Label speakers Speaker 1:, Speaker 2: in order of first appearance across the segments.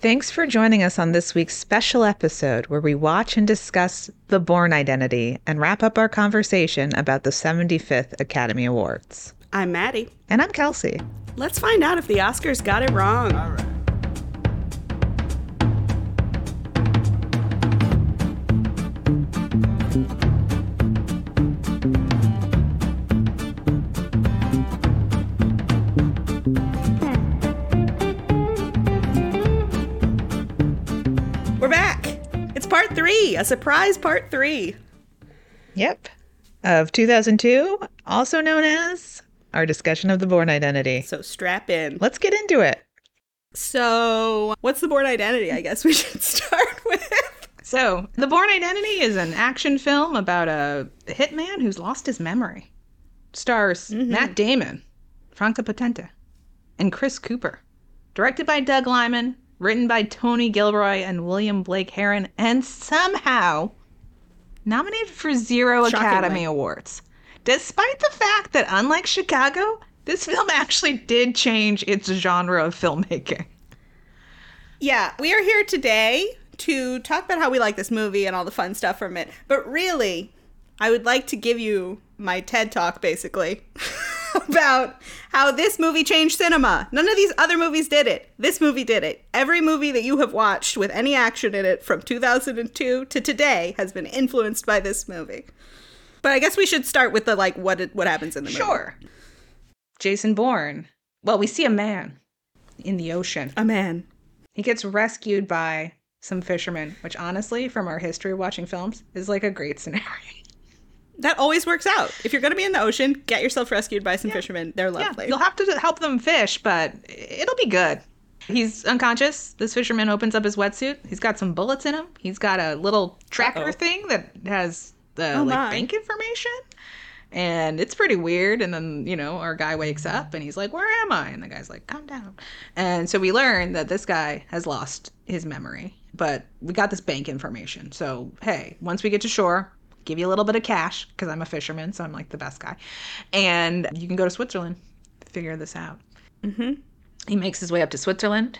Speaker 1: Thanks for joining us on this week's special episode where we watch and discuss The Bourne Identity and wrap up our conversation about the 75th Academy Awards.
Speaker 2: I'm Maddie.
Speaker 1: And I'm Kelsey.
Speaker 2: Let's find out if the Oscars got it wrong.
Speaker 3: All right.
Speaker 2: We're part three, a surprise part three.
Speaker 1: Yep. Of 2002, also known as our discussion of the Bourne Identity.
Speaker 2: So strap in.
Speaker 1: Let's get into it.
Speaker 2: So, what's the Bourne identity? I guess we should start with.
Speaker 1: So, The Bourne Identity is an action film about a hitman who's lost his memory. Stars mm-hmm. Matt Damon, Franka Potente, and Chris Cooper. Directed by Doug Liman, written by Tony Gilroy and William Blake Herron, and somehow nominated for zero
Speaker 2: Shockingly.
Speaker 1: Academy Awards. Despite the fact that, unlike Chicago, this film actually did change its genre of filmmaking.
Speaker 2: Yeah, we are here today to talk about how we like this movie and all the fun stuff from it. But really, I would like to give you my TED talk basically about how this movie changed cinema. None of these other movies did it. This movie did it. Every movie that you have watched with any action in it from 2002 to today has been influenced by this movie. But I guess we should start with the like what it, what happens in the movie.
Speaker 1: Sure. Jason Bourne. Well, we see a man in the ocean.
Speaker 2: A man.
Speaker 1: He gets rescued by some fishermen, which honestly, from our history of watching films, is like a great scenario.
Speaker 2: That always works out. If you're going to be in the ocean, get yourself rescued by some fishermen. They're lovely.
Speaker 1: Yeah, you'll have to help them fish, but it'll be good. He's unconscious. This fisherman opens up his wetsuit. He's got some bullets in him. He's got a little tracker
Speaker 2: Uh-oh.
Speaker 1: thing that has the
Speaker 2: Oh,
Speaker 1: like
Speaker 2: my.
Speaker 1: bank information. And it's pretty weird. And then, you know, our guy wakes up and he's like, Where am I? And the guy's like, Calm down. And so we learn that this guy has lost his memory, but we got this bank information. So, hey, once we get to shore, give you a little bit of cash because I'm a fisherman, so I'm like the best guy. And you can go to Switzerland to figure this out.
Speaker 2: Mhm.
Speaker 1: He makes his way up to Switzerland.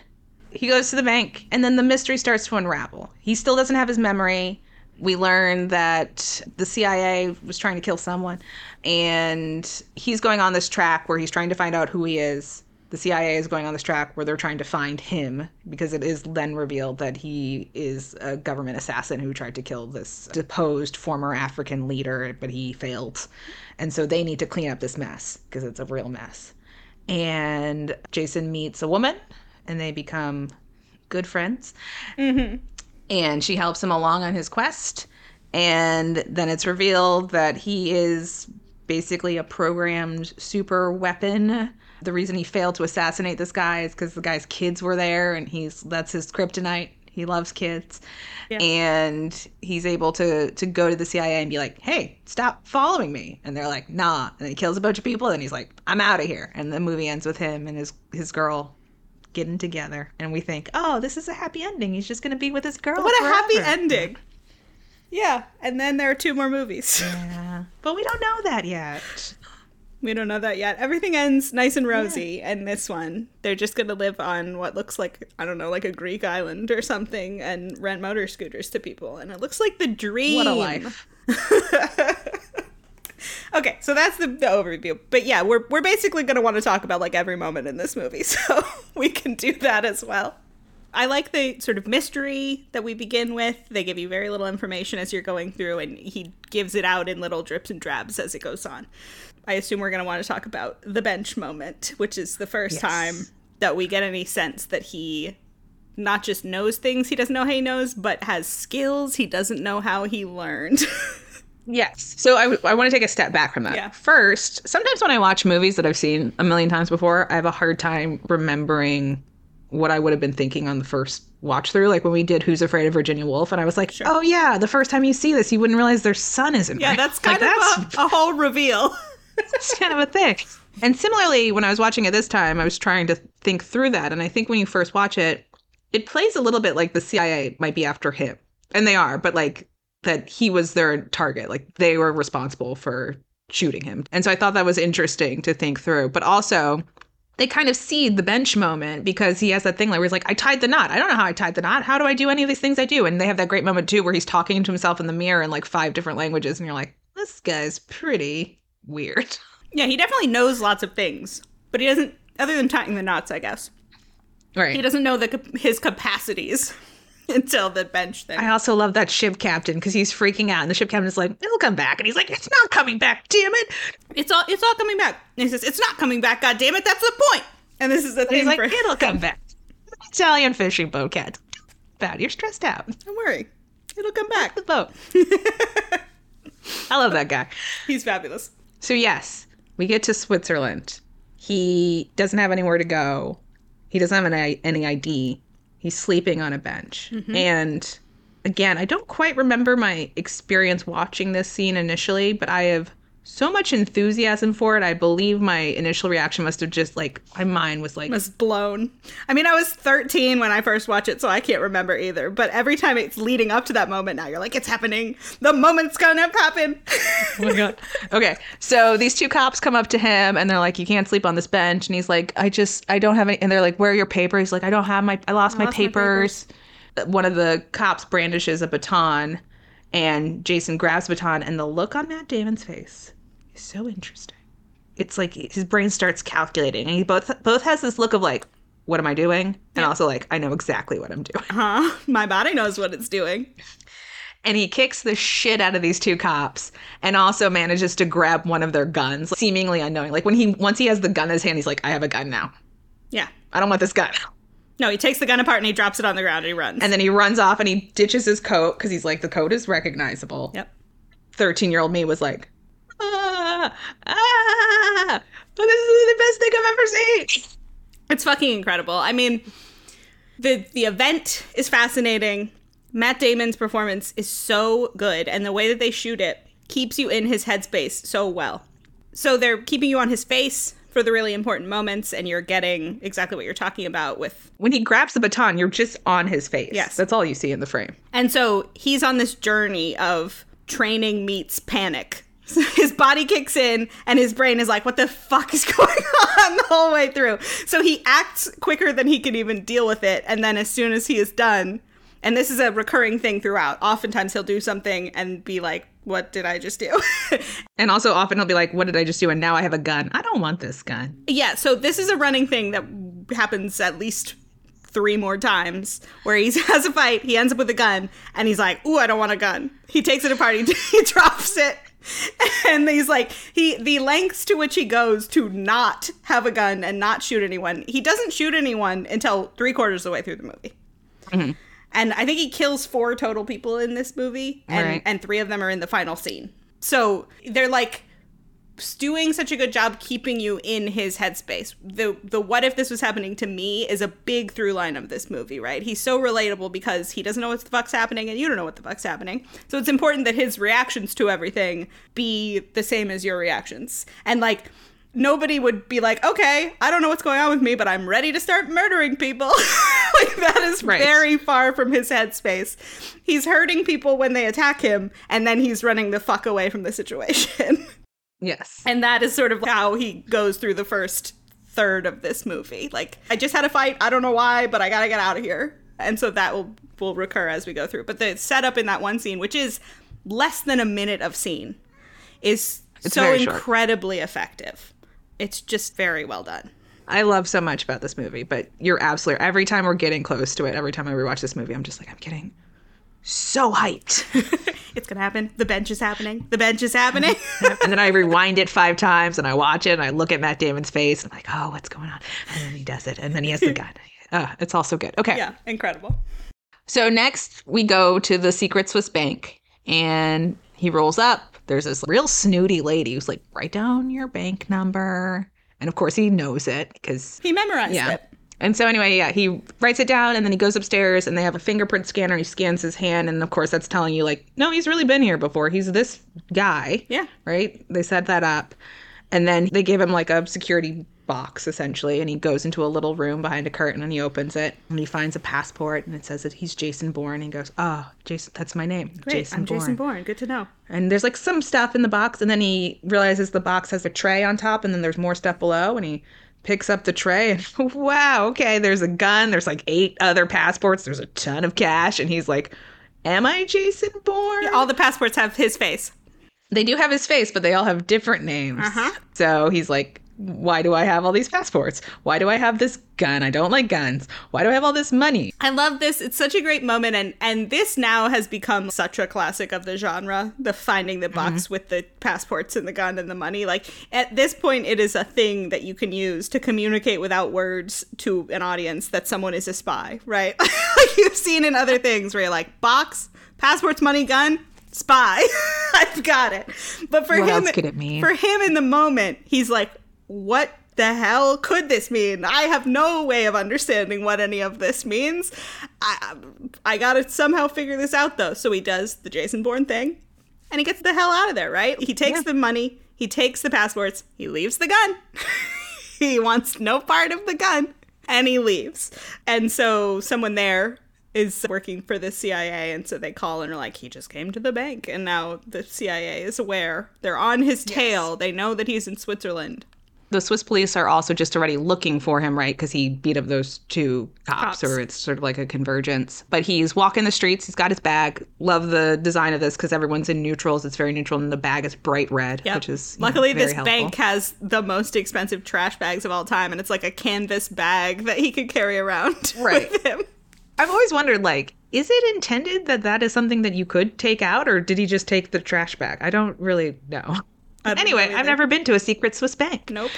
Speaker 1: He goes to the bank, and then the mystery starts to unravel. He still doesn't have his memory. We learn that the CIA was trying to kill someone, and he's going on this track where he's trying to find out who he is. The CIA is going on this track where they're trying to find him because it is then revealed that he is a government assassin who tried to kill this deposed former African leader, but he failed. And so they need to clean up this mess because it's a real mess and Jason meets a woman and they become good friends. Mm-hmm. And she helps him along on his quest. And then it's revealed that he is basically a programmed super weapon. The reason he failed to assassinate this guy is because the guy's kids were there and he's that's his kryptonite. He loves kids. And he's able to to go to the CIA and be like, "Hey, stop following me." And they're like, "Nah." And he kills a bunch of people and he's like, "I'm out of here." And the movie ends with him and his his girl getting together. And we think, "Oh, this is a happy ending. He's just going to be with his girl."
Speaker 2: What a happy ending. Yeah, and then there are two more movies.
Speaker 1: Yeah. But we don't know that yet.
Speaker 2: We don't know that yet. Everything ends nice and rosy, and this one, they're just gonna live on what looks like I don't know, like a Greek island or something, and rent motor scooters to people, and it looks like the dream.
Speaker 1: What a life.
Speaker 2: Okay, so that's the, the overview. But yeah, we're we're basically gonna want to talk about like every moment in this movie, so we can do that as well. I like the sort of mystery that we begin with. They give you very little information as you're going through, and he gives it out in little drips and drabs as it goes on. I assume we're going to want to talk about the bench moment, which is the first
Speaker 1: Yes.
Speaker 2: time that we get any sense that he not just knows things he doesn't know how he knows, but has skills he doesn't know how he learned.
Speaker 1: Yes. So I, want to take a step back from that.
Speaker 2: Yeah.
Speaker 1: First, sometimes when I watch movies that I've seen a million times before, I have a hard time remembering what I would have been thinking on the first watch through. Like when we did Who's Afraid of Virginia Woolf, and I was like, oh, yeah, the first time you see this, you wouldn't realize their son isn't
Speaker 2: yeah,
Speaker 1: real.
Speaker 2: that's
Speaker 1: Like,
Speaker 2: kind
Speaker 1: that's,
Speaker 2: of a, a whole reveal.
Speaker 1: that's kind of a thing. And similarly, when I was watching it this time, I was trying to think through that. And I think when you first watch it, it plays a little bit like the CIA might be after him. And they are, but like that he was their target. Like they were responsible for shooting him. And so I thought that was interesting to think through. But also, they kind of see the bench moment because he has that thing where he's like, I tied the knot. I don't know how I tied the knot. How do I do any of these things I do? And they have that great moment too where he's talking to himself in the mirror in like five different languages, and you're like, this guy's pretty weird.
Speaker 2: Yeah, he definitely knows lots of things, but he doesn't, other than tying the knots, I guess.
Speaker 1: Right.
Speaker 2: He doesn't know the his capacities until the bench thing.
Speaker 1: I also love that ship captain because he's freaking out, and the ship captain is like, "It'll come back," and he's like, "It's not coming back, damn it!"
Speaker 2: It's all it's all coming back. And he says, "It's not coming back. God damn it! That's the point." And this is the
Speaker 1: And
Speaker 2: thing
Speaker 1: he's like,
Speaker 2: for
Speaker 1: "It'll come back." Italian fishing boat cat. Bad, you're stressed out.
Speaker 2: Don't worry, it'll come back.
Speaker 1: The boat. I love that guy.
Speaker 2: He's fabulous.
Speaker 1: So yes, we get to Switzerland. He doesn't have anywhere to go. He doesn't have any, any ID. He's sleeping on a bench. Mm-hmm. And again, I don't quite remember my experience watching this scene initially, but I have so much enthusiasm for it. I believe my initial reaction must have just like my mind was like,
Speaker 2: Was blown. I mean, I was 13 when I first watched it, so I can't remember either. But every time it's leading up to that moment, now you're like, it's happening. The moment's gonna happen.
Speaker 1: oh my god. Okay, so these two cops come up to him and they're like, "You can't sleep on this bench," and he's like, "I just, I don't have any." And they're like, "Where are your papers?" He's like, "I don't have my, I lost, my,
Speaker 2: lost my
Speaker 1: papers. One of the cops brandishes a baton, and Jason grabs the baton, and the look on Matt Damon's face is so interesting. It's like his brain starts calculating, and he both both has this look of like, "What am I doing?" and also like, "I know exactly what I'm doing."
Speaker 2: huh? My body knows what it's doing.
Speaker 1: and he kicks the shit out of these two cops and also manages to grab one of their guns seemingly unknowing like when he once he has the gun in his hand he's like i have a gun now
Speaker 2: Yeah.
Speaker 1: i don't want this gun
Speaker 2: No, he takes the gun apart and he drops it on the ground and he runs.
Speaker 1: and then he runs off and he ditches his coat because he's like the coat is recognizable
Speaker 2: yep.
Speaker 1: 13 year old me was like ah ah but this is the best thing i've ever seen
Speaker 2: It's fucking incredible. I mean, the the event is fascinating. Matt Damon's performance is so good, and the way that they shoot it keeps you in his headspace so well. So they're keeping you on his face for the really important moments, and you're getting exactly what you're talking about with.
Speaker 1: when he grabs the baton you're just on his face
Speaker 2: Yes.
Speaker 1: that's all you see in the frame
Speaker 2: And so he's on this journey of training meets panic. his body kicks in, and his brain is like, "What the fuck is going on?" the whole way through. So he acts quicker than he can even deal with it, and then as soon as he is done, and this is a recurring thing throughout. Oftentimes he'll do something and be like, "What did I just do?"
Speaker 1: and also often he'll be like what did i just do and now i have a gun i don't want this gun
Speaker 2: yeah. So this is a running thing that happens at least three more times where he has a fight, he ends up with a gun, and he's like, "Ooh, I don't want a gun." He takes it apart, he, he drops it, and he's like, he the lengths to which he goes to not have a gun and not shoot anyone. He doesn't shoot anyone until three quarters of the way through the movie. Mm-hmm. And I think he kills four total people in this movie, and,
Speaker 1: Right.
Speaker 2: and three of them are in the final scene. So they're like doing such a good job keeping you in his headspace. The the what if this was happening to me is a big through line of this movie, right? He's so relatable because he doesn't know what the fuck's happening and you don't know what the fuck's happening. So it's important that his reactions to everything be the same as your reactions. And like nobody would be like, "Okay, I don't know what's going on with me, but I'm ready to start murdering people." like that is
Speaker 1: Right.
Speaker 2: very far from his headspace. He's hurting people when they attack him and then he's running the fuck away from the situation.
Speaker 1: yes
Speaker 2: And that is sort of how he goes through the first third of this movie. Like, I just had a fight. I don't know why, but I gotta get out of here. And so that will will recur as we go through. But the setup in that one scene, which is less than a minute of scene, is
Speaker 1: It's
Speaker 2: so
Speaker 1: short.
Speaker 2: incredibly effective. It's just very well done.
Speaker 1: I love so much about this movie, but you're absolutely every time we're getting close to it, every time I rewatch this movie, I'm just like, I'm getting so hyped.
Speaker 2: It's gonna happen. The bench is happening. The bench is happening.
Speaker 1: and then I rewind it five times and I watch it and I look at Matt Damon's face and I'm like, oh, what's going on? And then he does it. And then he has the gun. Uh, it's all so good. Okay.
Speaker 2: yeah, incredible.
Speaker 1: So next we go to the secret Swiss bank and he rolls up. There's this real snooty lady who's like, write down your bank number. And of course he knows it because
Speaker 2: He memorized
Speaker 1: Yeah.
Speaker 2: it.
Speaker 1: And so anyway, yeah, he writes it down and then he goes upstairs and they have a fingerprint scanner. He scans his hand and of course that's telling you like, no, he's really been here before. He's this guy.
Speaker 2: Yeah.
Speaker 1: Right? They set that up. And then they give him like a security box essentially and he goes into a little room behind a curtain and he opens it and he finds a passport and it says that he's Jason Bourne and he goes, "Oh, Jason, that's my name.
Speaker 2: Great.
Speaker 1: Jason
Speaker 2: I'm
Speaker 1: Bourne."
Speaker 2: Jason Bourne. Good to know.
Speaker 1: And there's like some stuff in the box, and then he realizes the box has a tray on top, and then there's more stuff below, and he picks up the tray and wow, okay, there's a gun, there's like eight other passports, there's a ton of cash, and he's like, Am I Jason Bourne?
Speaker 2: All the passports have his face.
Speaker 1: They do have his face, but they all have different names.
Speaker 2: Uh-huh.
Speaker 1: So he's like, why do I have all these passports? Why do I have this gun? I don't like guns. Why do I have all this money?
Speaker 2: I love this. It's such a great moment and and this now has become such a classic of the genre, the finding the box mm-hmm. with the passports and the gun and the money. Like at this point it is a thing that you can use to communicate without words to an audience that someone is a spy, right? like you've seen in other things where you're like box, passports, money, gun, spy. I've got it. But for
Speaker 1: What
Speaker 2: him
Speaker 1: it
Speaker 2: for him in the moment, he's like, what the hell could this mean? I have no way of understanding what any of this means. I, I gotta somehow figure this out though. So he does the Jason Bourne thing and he gets the hell out of there, right? He takes
Speaker 1: Yeah.
Speaker 2: the money, he takes the passports, he leaves the gun. he wants no part of the gun and he leaves. And so someone there is working for the CIA and so they call and are like he just came to the bank and now the CIA is aware. They're on his tail. They know that he's in Switzerland.
Speaker 1: The Swiss police are also just already looking for him, right? Because he beat up those two cops,
Speaker 2: Cops.
Speaker 1: or it's sort of like a convergence. But he's walking the streets. He's got his bag. Love the design of this because everyone's in neutrals. It's very neutral, and the bag is bright red,
Speaker 2: Yep.
Speaker 1: which is know,
Speaker 2: luckily
Speaker 1: very
Speaker 2: this
Speaker 1: helpful.
Speaker 2: bank has the most expensive trash bags of all time and it's like a canvas bag that he could carry around
Speaker 1: Right.
Speaker 2: with him.
Speaker 1: I've always wondered, like, is it intended that that is something that you could take out, or did he just take the trash bag? I don't really know. Anyway, I've never been to a secret Swiss bank.
Speaker 2: Nope.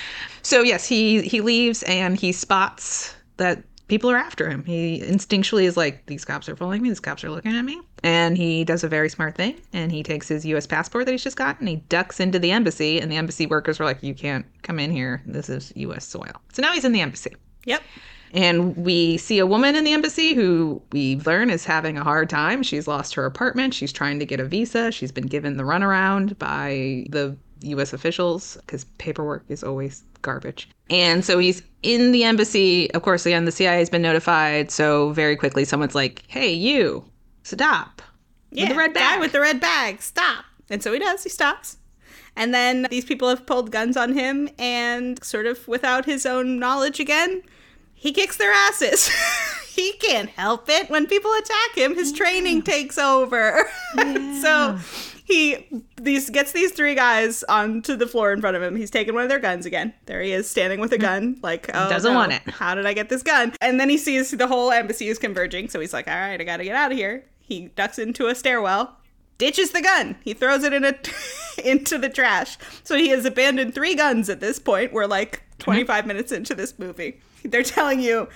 Speaker 1: So yes, he he leaves and he spots that people are after him. He instinctually is like, these cops are following me. These cops are looking at me. And he does a very smart thing, and he takes his U.S. passport that he's just got And he ducks into the embassy, and the embassy workers were like, "You can't come in here. This is U.S. soil." So now he's in the embassy.
Speaker 2: Yep.
Speaker 1: And we see a woman in the embassy who we learn is having a hard time. She's lost her apartment. She's trying to get a visa. She's been given the runaround by the US officials because paperwork is always garbage. And so he's in the embassy. Of course, again, the CIA has been notified. So very quickly, someone's like, hey, you, stop.
Speaker 2: Yeah, with
Speaker 1: the red
Speaker 2: guy
Speaker 1: bag.
Speaker 2: with the red bag, stop. And so he does, he stops. And then these people have pulled guns on him, and sort of without his own knowledge again, he kicks their asses. he can't help it. When people attack him, his training takes over. so he these gets these three guys onto the floor in front of him. He's taking one of their guns again. There he is, standing with a gun, like oh,
Speaker 1: Doesn't
Speaker 2: no,
Speaker 1: want it.
Speaker 2: How did I get this gun? And then he sees the whole embassy is converging, so he's like, all right, I gotta get out of here. He ducks into a stairwell, ditches the gun. He throws it in a into the trash. So he has abandoned three guns at this point. We're like 25 minutes into this movie. They're telling you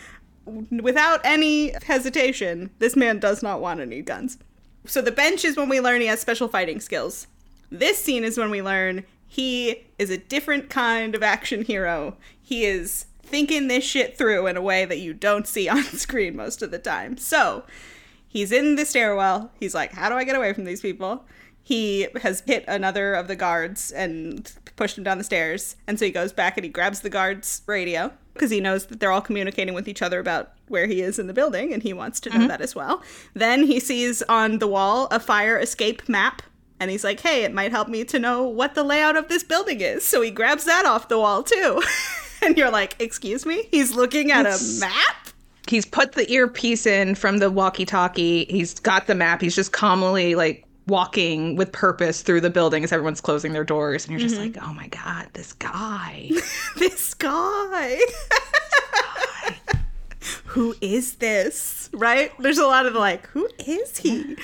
Speaker 2: without any hesitation, this man does not want any guns. So the bench is when we learn he has special fighting skills. This scene is when we learn he is a different kind of action hero. He is thinking this shit through in a way that you don't see on screen most of the time. So, he's in the stairwell. He's like, How do I get away from these people? He has hit another of the guards and pushed him down the stairs. And so he goes back and he grabs the guard's radio because he knows that they're all communicating with each other about where he is in the building and he wants to know mm-hmm. that as well. Then he sees on the wall a fire escape map and he's like, hey, it might help me to know what the layout of this building is. So he grabs that off the wall too. and you're like, excuse me? He's looking at a map?
Speaker 1: He's put the earpiece in from the walkie talkie. He's got the map. He's just calmly like walking with purpose through the building as everyone's closing their doors. And you're just mm-hmm. like, oh my God, this guy.
Speaker 2: this guy. who is this? Right? There's a lot of like, who is he?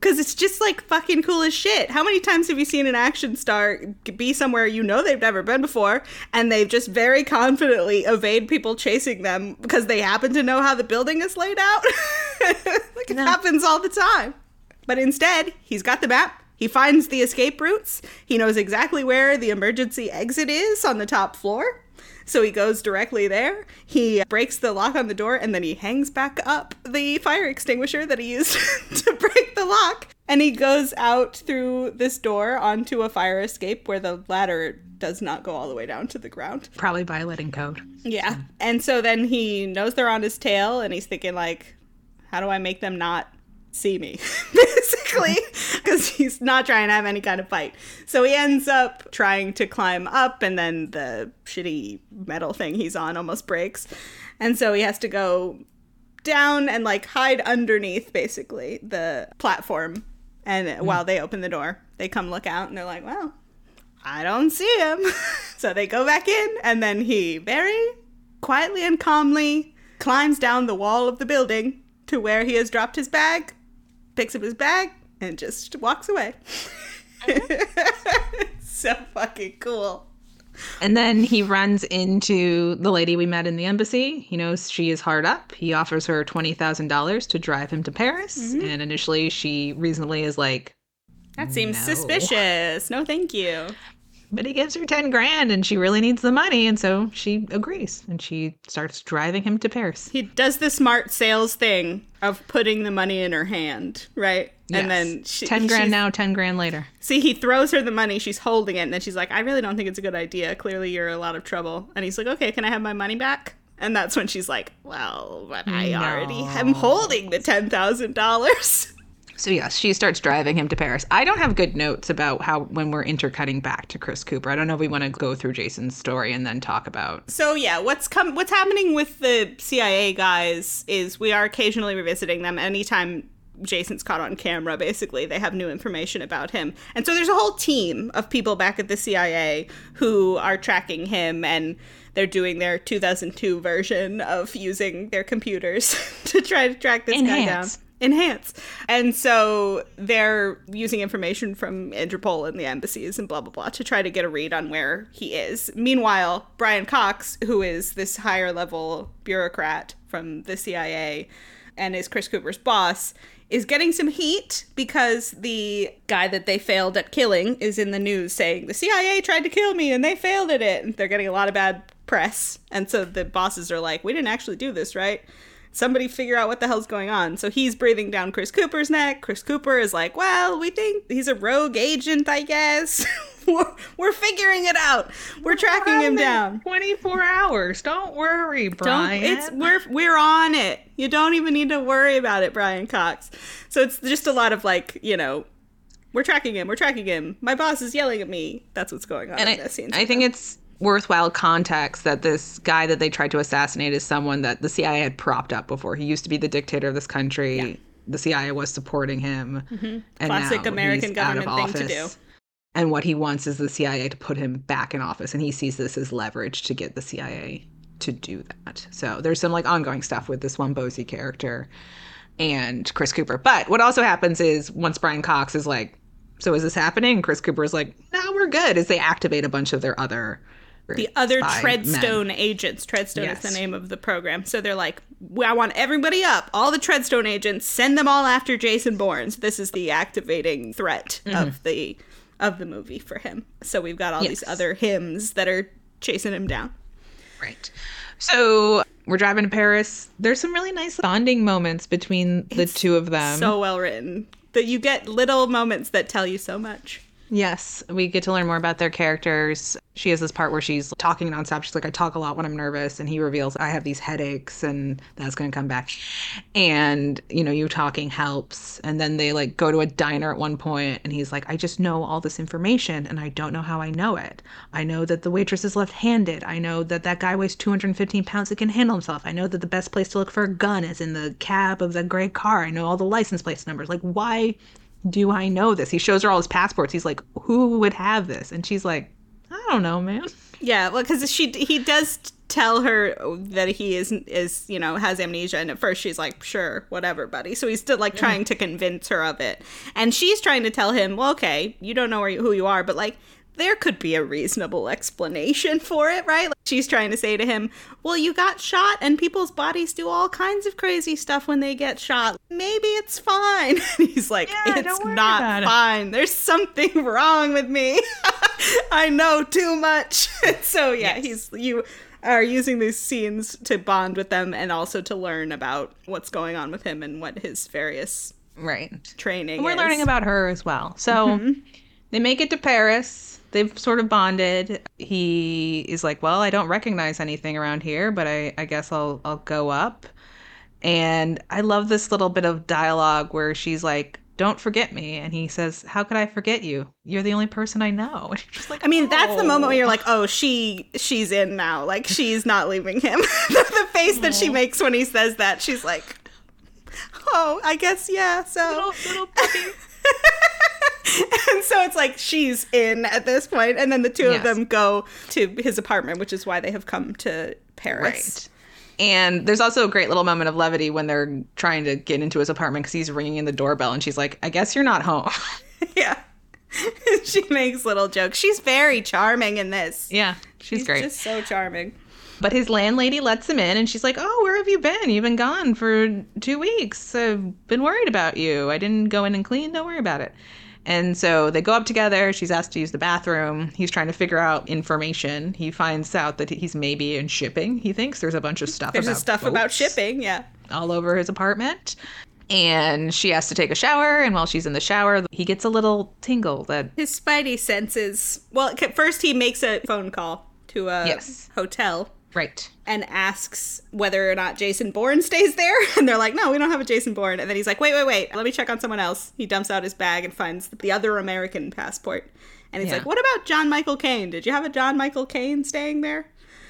Speaker 2: Because it's just like fucking cool as shit. How many times have you seen an action star be somewhere you know they've never been before and they've just very confidently evade people chasing them because they happen to know how the building is laid out? like it happens all the time. But instead, he's got the map. He finds the escape routes. He knows exactly where the emergency exit is on the top floor. So he goes directly there. He breaks the lock on the door and then he hangs back up the fire extinguisher that he used to break the lock. And he goes out through this door onto a fire escape where the ladder does not go all the way down to the ground.
Speaker 1: Probably violating code.
Speaker 2: Yeah. And so then he knows they're on his tail and he's thinking like how do I make them not see me? Basically. because he's not trying to have any kind of fight. So he ends up trying to climb up, and then the shitty metal thing he's on almost breaks. And so he has to go down and like hide underneath basically the platform. And mm. while they open the door, they come look out and they're like, well, I don't see him. so they go back in, and then he very quietly and calmly climbs down the wall of the building to where he has dropped his bag, picks up his bag, and just walks away. so fucking cool.
Speaker 1: And then he runs into the lady we met in the embassy. He knows she is hard up. He offers her $20,000 to drive him to Paris. Mm-hmm. And initially, she reasonably is like,
Speaker 2: That seems no. suspicious. No, thank you
Speaker 1: but he gives her 10 grand and she really needs the money and so she agrees and she starts driving him to paris.
Speaker 2: He does the smart sales thing of putting the money in her hand right? Yes. and then
Speaker 1: she, 10 grand now 10 grand later.
Speaker 2: See he throws her the money she's holding it and then she's like i really don't think it's a good idea. Clearly you're a lot of trouble. And he's like okay can i have my money back? And that's when she's like well but i no. already am holding the $10000
Speaker 1: So yes, she starts driving him to Paris. I don't have good notes about how when we're intercutting back to Chris Cooper. I don't know if we want to go through Jason's story and then talk about.
Speaker 2: So yeah, what's come what's happening with the CIA guys is we are occasionally revisiting them anytime Jason's caught on camera, basically. They have new information about him. And so there's a whole team of people back at the CIA who are tracking him and they're doing their 2002 version of using their computers to try to track this Enhance. guy down enhance. And so they're using information from Interpol and the embassies and blah, blah, blah to try to get a read on where he is. Meanwhile, Brian Cox, who is this higher level bureaucrat from the CIA and is Chris Cooper's boss, is getting some heat because the guy that they failed at killing is in the news saying the CIA tried to kill me and they failed at it. And they're getting a lot of bad press. And so the bosses are like, we didn't actually do this, right? Somebody figure out what the hell's going on. So he's breathing down Chris Cooper's neck. Chris Cooper is like, well, we think he's a rogue agent, I guess. we're, we're, figuring it out. We're, we're tracking him down.
Speaker 1: 24 hours. Don't worry, Brian.
Speaker 2: Don't, it's we're we're on it. You don't even need to worry about it, Brian Cox. So it's just a lot of like, you know, we're tracking him. We're tracking him. My boss is yelling at me. That's what's going on and in I, this scene.
Speaker 1: I think it's worthwhile context that this guy that they tried to assassinate is someone that the CIA had propped up before. He used to be the dictator of this country. Yeah. The CIA was supporting him.
Speaker 2: Mm-hmm. And Classic American government thing to do.
Speaker 1: And what he wants is the CIA to put him back in office. And he sees this as leverage to get the CIA to do that. So there's some like ongoing stuff with this Wombosi character and Chris Cooper. But what also happens is once Brian Cox is like, so is this happening? Chris Cooper is like, no, we're good. As they activate a bunch of their other
Speaker 2: the other Treadstone men. agents. Treadstone yes. is the name of the program. So they're like, I want everybody up, all the Treadstone agents, send them all after Jason Bourne. This is the activating threat mm-hmm. of the of the movie for him. So we've got all yes. these other hims that are chasing him down.
Speaker 1: Right. So we're driving to Paris. There's some really nice bonding moments between the it's two of them.
Speaker 2: So well written that you get little moments that tell you so much.
Speaker 1: Yes, we get to learn more about their characters. She has this part where she's talking nonstop. She's like, I talk a lot when I'm nervous. And he reveals, I have these headaches and that's going to come back. And, you know, you talking helps. And then they like go to a diner at one point and he's like, I just know all this information and I don't know how I know it. I know that the waitress is left handed. I know that that guy weighs 215 pounds and can handle himself. I know that the best place to look for a gun is in the cab of the gray car. I know all the license plate numbers. Like, why? Do I know this? He shows her all his passports. He's like, who would have this? And she's like, I don't know, man.
Speaker 2: Yeah, well, because she he does tell her that he is is you know has amnesia, and at first she's like, sure, whatever, buddy. So he's still like yeah. trying to convince her of it, and she's trying to tell him, well, okay, you don't know where you, who you are, but like there could be a reasonable explanation for it, right? Like she's trying to say to him, Well, you got shot, and people's bodies do all kinds of crazy stuff when they get shot. Maybe it's fine. And he's like, yeah, It's not fine. It. There's something wrong with me. I know too much. so, yeah, yes. he's, you are using these scenes to bond with them and also to learn about what's going on with him and what his various
Speaker 1: right
Speaker 2: training
Speaker 1: and we're is. learning about her as well so mm-hmm. they make it to paris they've sort of bonded. He is like, "Well, I don't recognize anything around here, but I, I guess I'll I'll go up." And I love this little bit of dialogue where she's like, don't forget me. And he says, How could I forget you? You're the only person I know. And she's like,
Speaker 2: I mean, that's the moment
Speaker 1: "Oh."
Speaker 2: where you're like, oh, she she's in now. Like she's not leaving him. the, the face that she makes when he says that, she's like, oh, I guess yeah. So
Speaker 1: Little, little puppy.
Speaker 2: and so it's like she's in at this point, and then the two of them go to his apartment, which is why they have come to Paris.
Speaker 1: Right. And there's also a great little moment of levity when they're trying to get into his apartment because he's ringing in the doorbell and she's like, I guess you're not home.
Speaker 2: Yeah. she makes little jokes. She's very charming in this.
Speaker 1: yeah, she's,
Speaker 2: She's
Speaker 1: great.
Speaker 2: just so charming.
Speaker 1: But his landlady lets him in and she's like, Oh, where have you been? You've been gone for two weeks. I've been worried about you. I didn't go in and clean. Don't worry about it. And so they go up together. She's asked to use the bathroom. He's trying to figure out information. He finds out that he's maybe in shipping. He thinks there's a bunch of stuff
Speaker 2: There's
Speaker 1: about
Speaker 2: stuff about shipping. Yeah.
Speaker 1: all over his apartment. And she has to take a shower. And while she's in the shower, he gets a little tingle that
Speaker 2: His spidey senses. Well, first he makes a phone call to a
Speaker 1: Yes.
Speaker 2: hotel
Speaker 1: right.
Speaker 2: and asks whether or not Jason Bourne stays there. And they're like, no, we don't have a Jason Bourne. And then he's like, wait, wait, wait. Let me check on someone else. He dumps out his bag and finds the other American passport. And he's
Speaker 1: Yeah.
Speaker 2: like, what about John Michael Kane? Did you have a John Michael Kane staying there?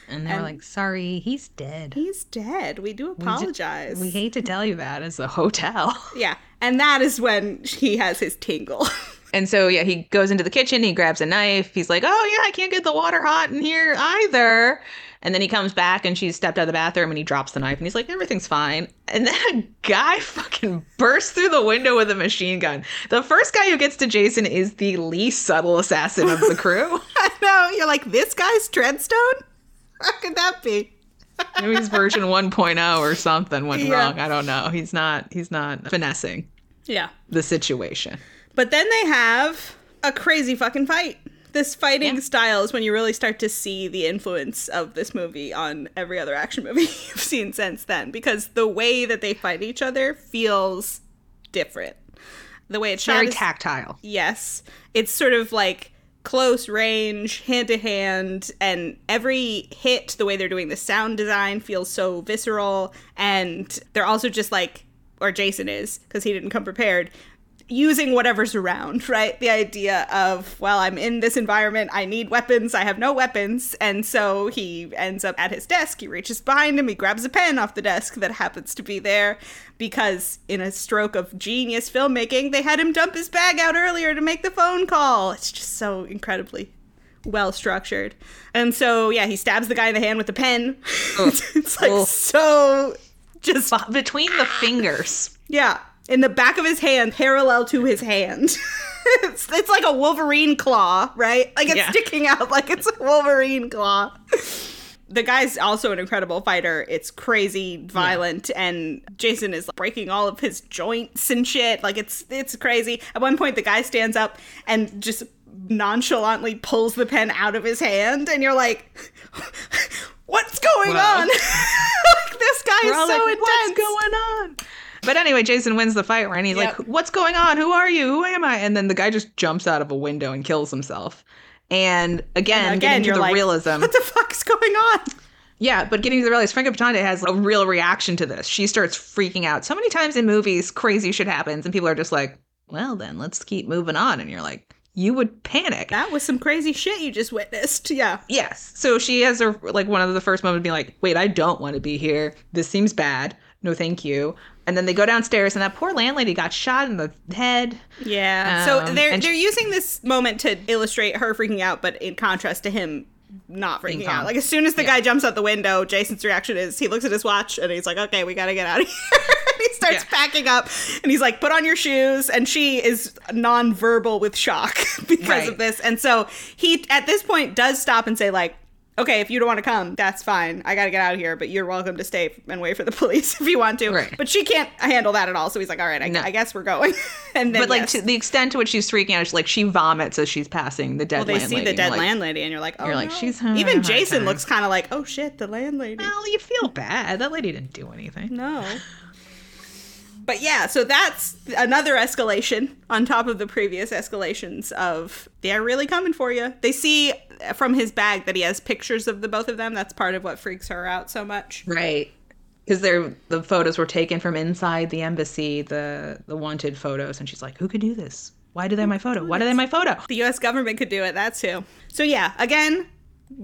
Speaker 1: And they're
Speaker 2: And-
Speaker 1: like, sorry, he's dead.
Speaker 2: He's dead. We do
Speaker 1: We
Speaker 2: apologize.
Speaker 1: We hate to tell you that as a hotel.
Speaker 2: yeah. And that is when he has his tingle.
Speaker 1: And so, yeah, he goes into the kitchen, he grabs a knife. He's like, oh, yeah, I can't get the water hot in here either. And then he comes back and she's stepped out of the bathroom and he drops the knife and he's like, everything's fine. And then a guy fucking bursts through the window with a machine gun. The first guy who gets to Jason is the least subtle assassin of the crew.
Speaker 2: I know. You're like, this guy's Treadstone? How could that be?
Speaker 1: Maybe he's version 1.0 or something went
Speaker 2: Yeah.
Speaker 1: wrong. I don't know. He's not he's not finessing
Speaker 2: Yeah.
Speaker 1: the situation.
Speaker 2: But then they have a crazy fucking fight. This fighting
Speaker 1: Yeah.
Speaker 2: style is when you really start to see the influence of this movie on every other action movie you've seen since then because the way that they fight each other feels different. The way it's shot
Speaker 1: Very
Speaker 2: is-
Speaker 1: tactile.
Speaker 2: Yes. It's sort of like close range, hand to hand, and every hit, the way they're doing the sound design feels so visceral. And they're also just like, or Jason is, because he didn't come prepared, using whatever's around, right? The idea of, well, I'm in this environment, I need weapons, I have no weapons. And so he ends up at his desk, he reaches behind him, he grabs a pen off the desk that happens to be there because, in a stroke of genius filmmaking, they had him dump his bag out earlier to make the phone call. It's just so incredibly well structured. And so, yeah, he stabs the guy in the hand with the pen. it's, it's like
Speaker 1: Ugh.
Speaker 2: so just
Speaker 1: between the fingers.
Speaker 2: yeah, in the back of his hand, parallel to his hand. it's, it's like a Wolverine claw, right? Like it's
Speaker 1: Yeah.
Speaker 2: sticking out like it's a Wolverine claw. The guy's also an incredible fighter. It's crazy violent, and Jason is breaking all of his joints and shit. Like it's it's crazy. At one point, the guy stands up and just nonchalantly pulls the pen out of his hand, and you're like, "What's going
Speaker 1: Wow.
Speaker 2: on?" like this guy
Speaker 1: We're
Speaker 2: is so
Speaker 1: like,
Speaker 2: intense.
Speaker 1: What's going on? But anyway, Jason wins the fight, right? And he's
Speaker 2: Yep.
Speaker 1: like, What's going on? Who are you? Who am I? And then the guy just jumps out of a window and kills himself. And again,
Speaker 2: Again,
Speaker 1: getting to
Speaker 2: you're
Speaker 1: the
Speaker 2: like,
Speaker 1: realism.
Speaker 2: What the fuck's going on?
Speaker 1: Yeah, but getting to the realism, Franka Potente has a real reaction to this. She starts freaking out. So many times in movies, crazy shit happens, and people are just like, Well, then let's keep moving on. And you're like, You would panic.
Speaker 2: That was some crazy shit you just witnessed. Yeah.
Speaker 1: Yes. So she has a like one of the first moments being like, "Wait, I don't want to be here. This seems bad. No, thank you." And then they go downstairs, and that poor landlady got shot in the head.
Speaker 2: Yeah. so
Speaker 1: Um,
Speaker 2: they're they're using this moment to illustrate her freaking out, but in contrast to him not freaking out.
Speaker 1: calm.
Speaker 2: Like as soon as the
Speaker 1: Yeah.
Speaker 2: guy jumps out the window, Jason's reaction is he looks at his watch and he's like, "Okay, we got to get out of here." he starts
Speaker 1: Yeah.
Speaker 2: packing up and he's like, "Put on your shoes." And she is nonverbal with shock because
Speaker 1: Right.
Speaker 2: of this. And so he at this point does stop and say like, "Okay, if you don't want to come, that's fine. I got to get out of here, but you're welcome to stay and wait for the police if you want to."
Speaker 1: Right.
Speaker 2: But she can't handle that at all. So he's like, "All right, I,
Speaker 1: No.
Speaker 2: I guess we're going." and then
Speaker 1: But like
Speaker 2: yes.
Speaker 1: to the extent to which she's freaking out, like she vomits as she's passing the dead
Speaker 2: Well, they see the dead
Speaker 1: like,
Speaker 2: landlady, and you're like, oh,
Speaker 1: you're like,
Speaker 2: no.
Speaker 1: she's a
Speaker 2: even Jason
Speaker 1: time.
Speaker 2: looks kind of like, oh shit, the landlady.
Speaker 1: Well, you feel bad. That lady didn't do anything.
Speaker 2: No. But yeah, so that's another escalation on top of the previous escalations of they're really coming for you. They see from his bag that he has pictures of the both of them. That's part of what freaks her out so much.
Speaker 1: Right. because they're the photos were taken from inside the embassy, the the wanted photos, and she's like, "Who could do this? Why do they have my photo? Why do they have my photo?"
Speaker 2: The U.S. government could do it. That's who. So yeah, again,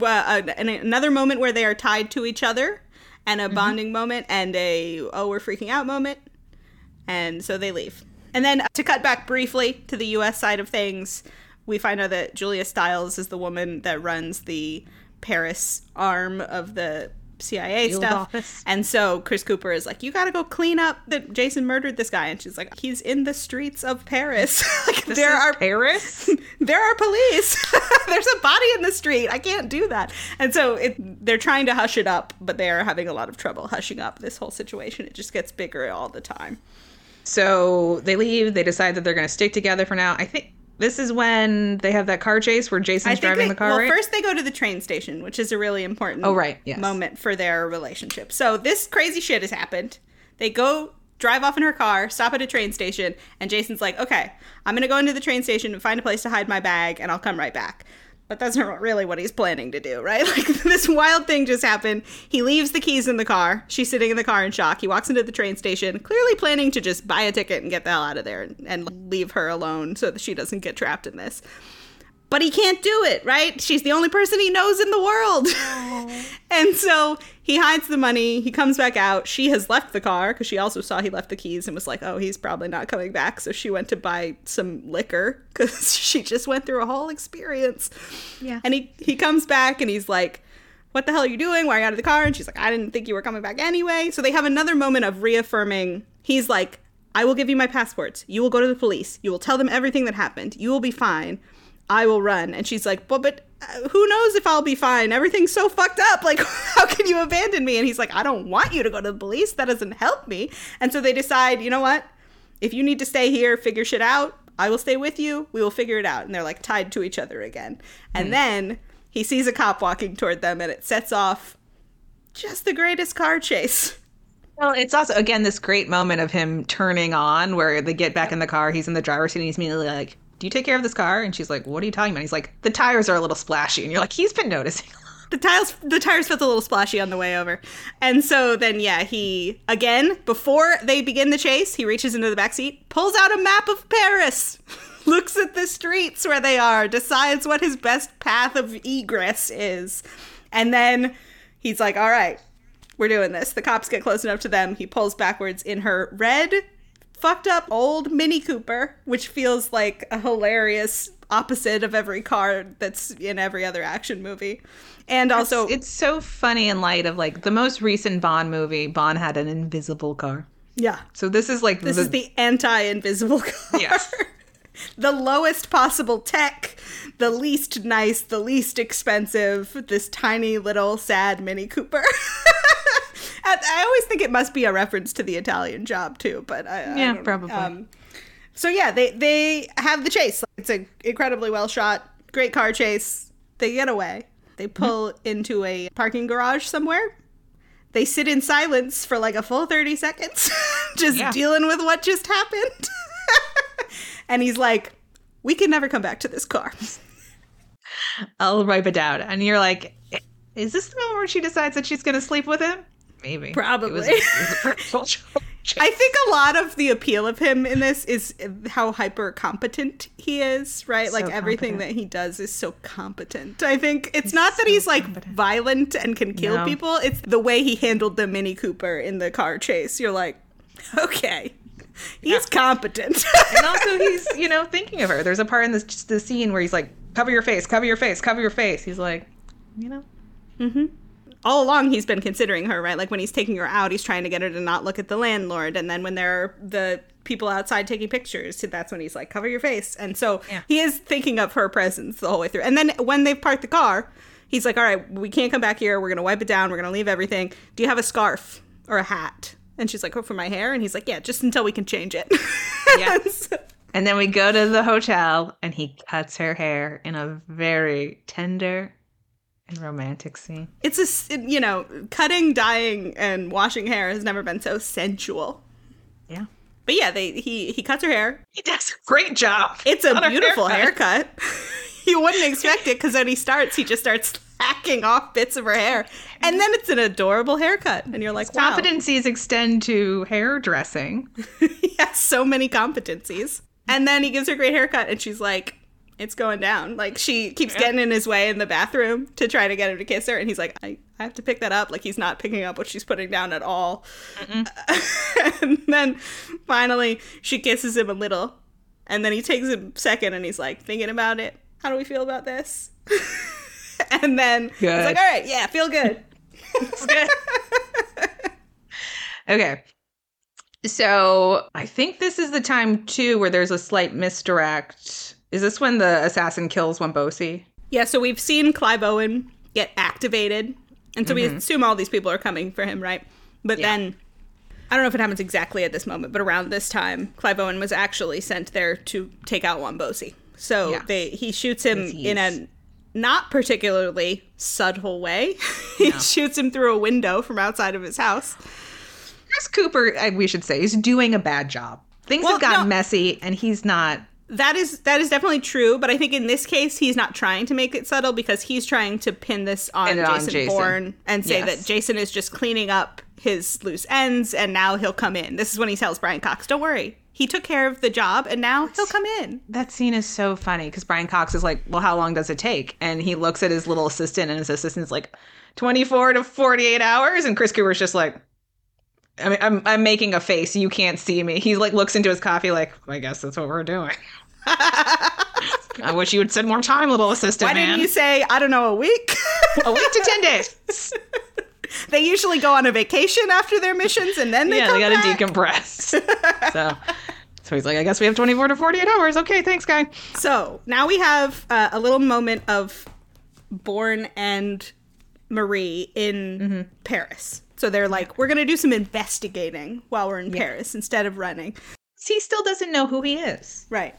Speaker 2: uh, another moment where they are tied to each other, and a bonding moment, and a oh we're freaking out moment, and so they leave. And then to cut back briefly to the U.S. side of things, we find out that Julia Stiles is the woman that runs the Paris arm of the CIA
Speaker 1: Field
Speaker 2: stuff.
Speaker 1: office.
Speaker 2: And so Chris Cooper is like, "You got to go clean up that Jason murdered this guy." And she's like, "He's in the streets of Paris. like
Speaker 1: This
Speaker 2: there are
Speaker 1: Paris.
Speaker 2: there are police. There's a body in the street. I can't do that." And so it, they're trying to hush it up, but they are having a lot of trouble hushing up this whole situation. It just gets bigger all the time.
Speaker 1: So they leave. They decide that they're going to stick together for now. I think this is when they have that car chase where Jason's driving
Speaker 2: they,
Speaker 1: the car.
Speaker 2: well,
Speaker 1: right?
Speaker 2: first they go to the train station, which is a really important
Speaker 1: Oh, right, yes.
Speaker 2: moment for their relationship. So this crazy shit has happened. They go drive off in her car, stop at a train station, and Jason's like, "Okay, I'm gonna go into the train station and find a place to hide my bag, and I'll come right back." But that's not really what he's planning to do, right? Like this wild thing just happened. He leaves the keys in the car. She's sitting in the car in shock. He walks into the train station, clearly planning to just buy a ticket and get the hell out of there and, and leave her alone so that she doesn't get trapped in this but he can't do it, right? She's the only person he knows in the world. and so he hides the money. He comes back out. She has left the car because she also saw he left the keys and was like, oh, he's probably not coming back. So she went to buy some liquor because she just went through a whole experience.
Speaker 1: Yeah.
Speaker 2: And he, he comes back and he's like, what the hell are you doing? Why are you out of the car? And she's like, I didn't think you were coming back anyway. So they have another moment of reaffirming. He's like, I will give you my passports. You will go to the police. You will tell them everything that happened. You will be fine. I will run. And she's like, well, but uh, who knows if I'll be fine? Everything's so fucked up. Like, how can you abandon me? And he's like, I don't want you to go to the police. That doesn't help me. And so they decide, you know what? If you need to stay here, figure shit out. I will stay with you. We will figure it out. And they're like tied to each other again. And then he sees a cop walking toward them and it sets off just the greatest car chase.
Speaker 1: Well, it's also again this great moment of him turning on where they get back in the car. He's in the driver's seat and he's immediately like, "Do you take care of this car?" And she's like, "What are you talking about?" He's like, "The tires are a little splashy," and you're like, "He's been noticing."
Speaker 2: the tires the tires felt a little splashy on the way over and so then yeah he again before they begin the chase he reaches into the back seat pulls out a map of paris looks at the streets where they are decides what his best path of egress is and then he's like all right we're doing this the cops get close enough to them he pulls backwards in her red fucked up old mini cooper which feels like a hilarious opposite of every car that's in every other action movie and also
Speaker 1: it's so funny in light of like the most recent Bond movie. Bond had an invisible car,
Speaker 2: yeah
Speaker 1: so this is like
Speaker 2: this is the anti-invisible car
Speaker 1: Yes.
Speaker 2: the lowest possible tech the least nice the least expensive this tiny little sad mini cooper i always think it must be a reference to the italian job too but I, I
Speaker 1: Yeah,
Speaker 2: don't-
Speaker 1: probably.
Speaker 2: Um, so yeah they they have the chase. It's a incredibly well shot great car chase. They get away. They mm-hmm. pull into a parking garage somewhere. They sit in silence for like a full 30 seconds just
Speaker 1: Yeah.
Speaker 2: dealing with what just happened. And he's like we can never come back to this car.
Speaker 1: I'll wipe it down, and you're like, "Is this the moment where she decides that she's going to sleep with him?" Maybe,
Speaker 2: Probably.
Speaker 1: It was, it was a personal choice.
Speaker 2: i think a lot of the appeal of him in this is how hyper competent he is right? Like everything
Speaker 1: competent.
Speaker 2: that he does is so competent. I think it's not that he's like
Speaker 1: competent.
Speaker 2: violent and can kill
Speaker 1: No.
Speaker 2: people. It's the way he handled the mini cooper in the car chase. You're like okay. He's competent.
Speaker 1: And also he's you know thinking of her. There's a part in this the scene where he's like cover your face cover your face cover your face. He's like you know mm-hmm.
Speaker 2: All along he's been considering her right? Like when he's taking her out he's trying to get her to not look at the landlord. And then when there are the people outside taking pictures that's when he's like cover your face. And so
Speaker 1: Yeah.
Speaker 2: he is thinking of her presence the whole way through. And then when they've parked the car he's like all right we can't come back here. We're gonna wipe it down. We're gonna leave everything. Do you have a scarf or a hat? And she's like oh for my hair? And he's like yeah just until we can change it.
Speaker 1: Yeah.
Speaker 2: So-
Speaker 1: and then we go to the hotel and he cuts her hair in a very tender and romantic scene
Speaker 2: it's a you know cutting dyeing and washing hair has never been so sensual
Speaker 1: yeah
Speaker 2: but yeah they he he cuts her hair
Speaker 1: he does a great job
Speaker 2: It's a
Speaker 1: on her
Speaker 2: beautiful
Speaker 1: haircut.
Speaker 2: haircut. you wouldn't expect it because when he starts, he just starts hacking off bits of her hair. And then it's an adorable haircut. And you're like, wow.
Speaker 1: Competencies extend to hairdressing.
Speaker 2: he has so many competencies. And then he gives her a great haircut, and she's like, it's going down. Like she keeps getting in his way in the bathroom to try to get him to kiss her, and he's like, I, I have to pick that up. Like he's not picking up what she's putting down at all. and then finally she kisses him a little, and then he takes a second and he's like thinking about it. How do we feel about this? and then he's like, all right, yeah, feel good.
Speaker 1: okay. So I think this is the time too where there's a slight misdirect. Is this when the assassin kills Wombosi?
Speaker 2: Yeah, so we've seen Clive Owen get activated. And so we mm-hmm. assume all these people are coming for him, right? But
Speaker 1: Yeah.
Speaker 2: then I don't know if it happens exactly at this moment, but around this time, Clive Owen was actually sent there to take out Wombosi. So
Speaker 1: Yeah.
Speaker 2: they he shoots him in a not particularly subtle way. he shoots him through a window from outside of his house.
Speaker 1: Chris Cooper, we should say, is doing a bad job. Things
Speaker 2: Well,
Speaker 1: have gotten
Speaker 2: no.
Speaker 1: messy, and he's not.
Speaker 2: That is that is definitely true, but I think in this case he's not trying to make it subtle because he's trying to pin this on,
Speaker 1: it on
Speaker 2: Jason,
Speaker 1: Jason.
Speaker 2: Bourne and say
Speaker 1: Yes.
Speaker 2: that Jason is just cleaning up his loose ends and now he'll come in. This is when he tells Brian Cox, "Don't worry, he took care of the job and now he'll come in."
Speaker 1: That scene is so funny because Brian Cox is like, "Well, how long does it take?" And he looks at his little assistant, and his assistant's like, "24 to 48 hours." And Chris Cooper's just like, "I mean, I'm I'm making a face. You can't see me." He like looks into his coffee, like, "I guess that's what we're doing." I wish you would spend more time, little assistant
Speaker 2: Why
Speaker 1: man.
Speaker 2: didn't you say, "I don't know, a week"?
Speaker 1: a week to 10 days.
Speaker 2: they usually go on a vacation after their missions and then they
Speaker 1: yeah,
Speaker 2: come
Speaker 1: they gotta
Speaker 2: back.
Speaker 1: decompress. so, so he's like, I guess we have 24 to 48 hours. Okay, thanks, guy.
Speaker 2: So now we have uh, a little moment of Bourne and Marie in
Speaker 1: Mm-hmm.
Speaker 2: Paris. So they're like, we're going to do some investigating while we're in Paris instead of running.
Speaker 1: He still doesn't know who he is.
Speaker 2: Right.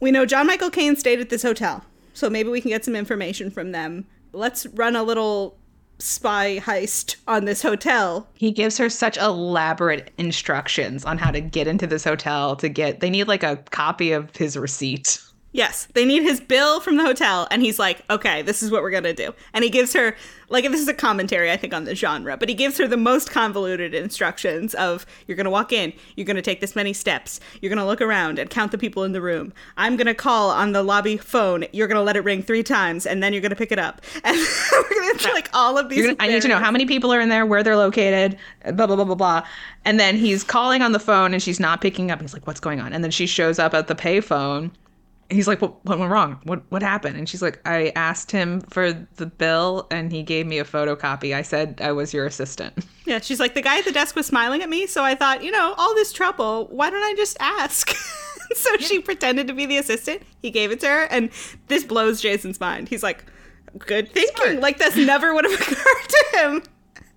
Speaker 2: We know John Michael Kane stayed at this hotel. So maybe we can get some information from them. Let's run a little spy heist on this hotel.
Speaker 1: He gives her such elaborate instructions on how to get into this hotel to get they need like a copy of his receipt.
Speaker 2: Yes, they need his bill from the hotel, and he's like, okay, this is what we're gonna do. And he gives her, like, this is a commentary, I think, on the genre, but he gives her the most convoluted instructions of, you're gonna walk in, you're gonna take this many steps, you're gonna look around and count the people in the room. I'm gonna call on the lobby phone, you're gonna let it ring three times, and then you're gonna pick it up. And we're gonna, like, all of these.
Speaker 1: Gonna, I need to know how many people are in there, where they're located, blah blah blah blah blah. And then he's calling on the phone and she's not picking up. He's like, "What's going on?" And then she shows up at the payphone. He's like, "What what went wrong? What what happened?" And she's like, "I asked him for the bill and he gave me a photocopy. I said I was your assistant."
Speaker 2: Yeah, she's like, the guy at the desk was smiling at me, so I thought, you know, all this trouble, why don't I just ask? so she pretended to be the assistant. He gave it to her, and this blows Jason's mind. He's like, good thinking.
Speaker 1: Smart.
Speaker 2: Like, this never would have occurred to him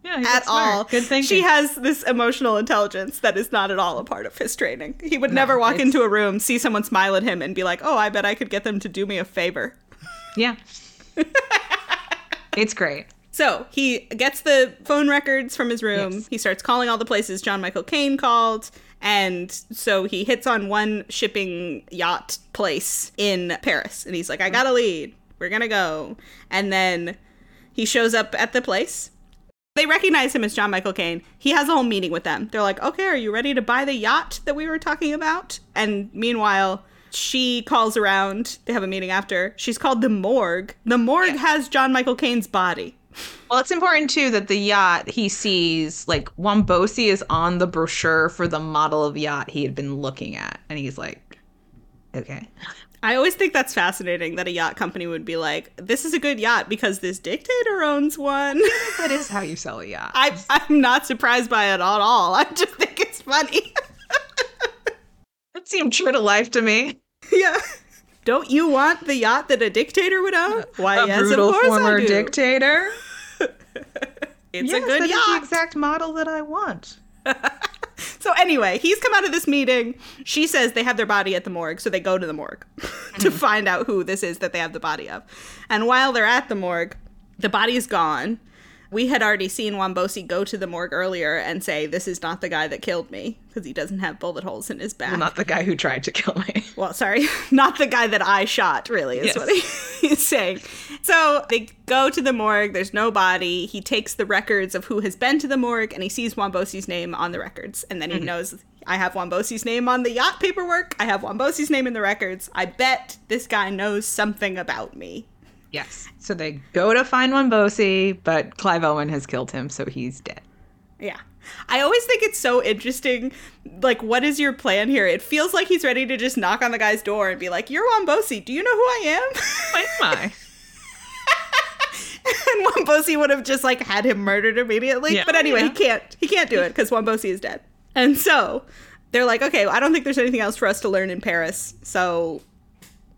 Speaker 1: Yeah,
Speaker 2: at all.
Speaker 1: Good thinking.
Speaker 2: She has this emotional intelligence that is not at all a part of his training. He would never walk
Speaker 1: it's-
Speaker 2: into a room, see someone smile at him, and be like, oh, I bet I could get them to do me a favor.
Speaker 1: yeah. it's great.
Speaker 2: So he gets the phone records from his room.
Speaker 1: Yes.
Speaker 2: He starts calling all the places John Michael Kane called. And so he hits on one shipping yacht place in Paris. And he's like, I got a lead. We're going to go. And then he shows up at the place. They recognize him as John Michael Kane. He has a whole meeting with them. They're like, okay, are you ready to buy the yacht that we were talking about? And meanwhile, she calls around. They have a meeting after. She's called the morgue. The morgue has John Michael Kane's body.
Speaker 1: Well, it's important too that the yacht he sees, like Wombosi is on the brochure for the model of yacht he had been looking at, and he's like, "Okay,
Speaker 2: I always think that's fascinating that a yacht company would be like, this is a good yacht because this dictator owns one.
Speaker 1: that is how you sell a yacht."
Speaker 2: I, I'm not surprised by it at all. I just think it's funny.
Speaker 1: That seemed true to life to me.
Speaker 2: yeah. Don't you want the yacht that a dictator would own? Why,
Speaker 1: a
Speaker 2: yes,
Speaker 1: brutal
Speaker 2: of course
Speaker 1: former
Speaker 2: I do.
Speaker 1: dictator.
Speaker 2: It's
Speaker 1: Yes,
Speaker 2: a good
Speaker 1: that is
Speaker 2: yacht.
Speaker 1: the exact model that I want.
Speaker 2: So anyway, he's come out of this meeting. She says they have their body at the morgue, so they go to the morgue to mm-hmm. find out who this is that they have the body of. And while they're at the morgue, the body is gone. We had already seen Wombosi go to the morgue earlier and say, This is not the guy that killed me, because he doesn't have bullet holes in his back.
Speaker 1: Well, not the guy who tried to kill me.
Speaker 2: Well, sorry, not the guy that I shot, really, is
Speaker 1: Yes.
Speaker 2: what he, he's saying. So they go to the morgue, there's no body. He takes the records of who has been to the morgue and he sees Wombosi's name on the records. And then
Speaker 1: Mm-hmm.
Speaker 2: he knows, I have Wombosi's name on the yacht paperwork, I have Wombosi's name in the records. I bet this guy knows something about me.
Speaker 1: Yes. So they go to find Wombosi, but Clive Owen has killed him, so he's dead.
Speaker 2: Yeah. I always think it's so interesting. Like, what is your plan here? It feels like he's ready to just knock on the guy's door and be like, You're Wombosi. Do you know who I am?
Speaker 1: Why am I?
Speaker 2: and Wombosi would have just like had him murdered immediately.
Speaker 1: Yeah.
Speaker 2: But anyway,
Speaker 1: Yeah.
Speaker 2: he can't. He can't do it because Wombosi is dead. And so they're like, okay, I don't think there's anything else for us to learn in Paris. So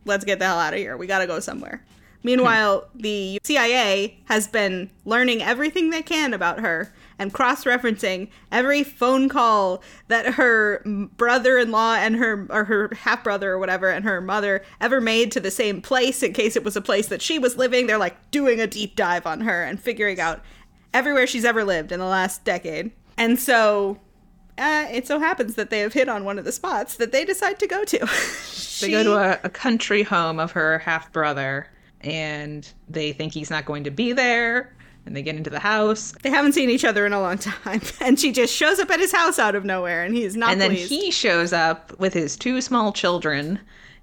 Speaker 2: let's get the hell out of here. We got to go somewhere. Meanwhile, the CIA has been learning everything they can about her and cross referencing every phone call that her brother in law and her, or her half brother or whatever, and her mother ever made to the same place in case it was a place that she was living. They're like doing a deep dive on her and figuring out everywhere she's ever lived in the last decade. And so uh, it so happens that they have hit on one of the spots that they decide to go to.
Speaker 1: They go to a, a country home of her half brother, and they think he's not going to be there. And they get into the house,
Speaker 2: They haven't seen each other in a long time, and she just shows up at his house out of nowhere, and he's not
Speaker 1: and then
Speaker 2: pleased.
Speaker 1: he shows up with his two small children,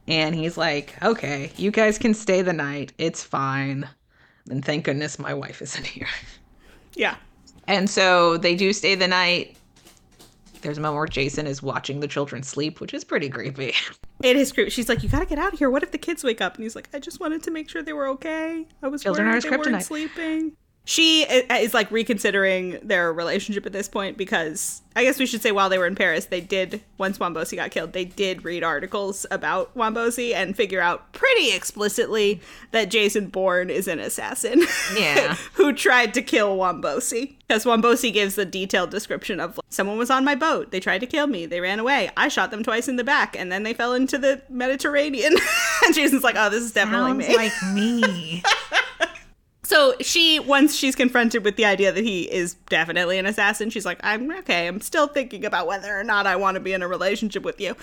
Speaker 1: and he's like, "Okay, you guys can stay the night. It's fine." And thank goodness my wife isn't here.
Speaker 2: yeah,
Speaker 1: And so they do stay the night. There's a moment where Jason is watching the children sleep, which is pretty creepy.
Speaker 2: it is creepy. She's like, "You gotta get out of here. What if the kids wake up?" And he's like, "I just wanted to make sure they were okay. I was
Speaker 1: Children
Speaker 2: worried
Speaker 1: his
Speaker 2: they weren't sleeping." She is like reconsidering their relationship at this point because I guess we should say while they were in Paris, they did once Wombosi got killed, they did read articles about Wombosi and figure out pretty explicitly that Jason Bourne is an assassin.
Speaker 1: Yeah.
Speaker 2: who tried to kill Wombosi. Because Wombosi gives a detailed description of someone was on my boat. They tried to kill me. They ran away. I shot them twice in the back, and then they fell into the Mediterranean. and Jason's like, "Oh, this is definitely me."
Speaker 1: like me.
Speaker 2: so she, once she's confronted with the idea that he is definitely an assassin, she's like, "I'm okay. I'm still thinking about whether or not I want to be in a relationship with you."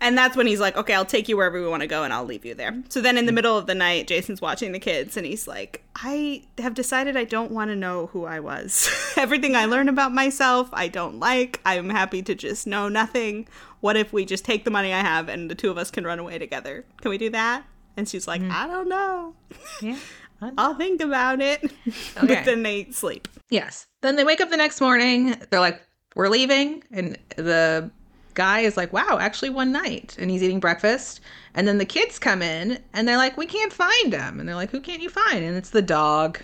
Speaker 2: And that's when he's like, okay, I'll take you wherever we want to go and I'll leave you there. So then in the middle of the night, Jason's watching the kids and he's like, I have decided I don't want to know who I was. Everything I learn about myself, I don't like. I'm happy to just know nothing. What if we just take the money I have and the two of us can run away together? Can we do that? And she's like, mm-hmm. I don't know.
Speaker 1: yeah.
Speaker 2: I'll think about it.
Speaker 1: Okay.
Speaker 2: but then they sleep.
Speaker 1: Yes. Then they wake up the next morning. They're like, "We're leaving," and the guy is like, "Wow, actually one night," and he's eating breakfast. And then the kids come in, and they're like, "We can't find him," and they're like, "Who can't you find?" And it's the dog.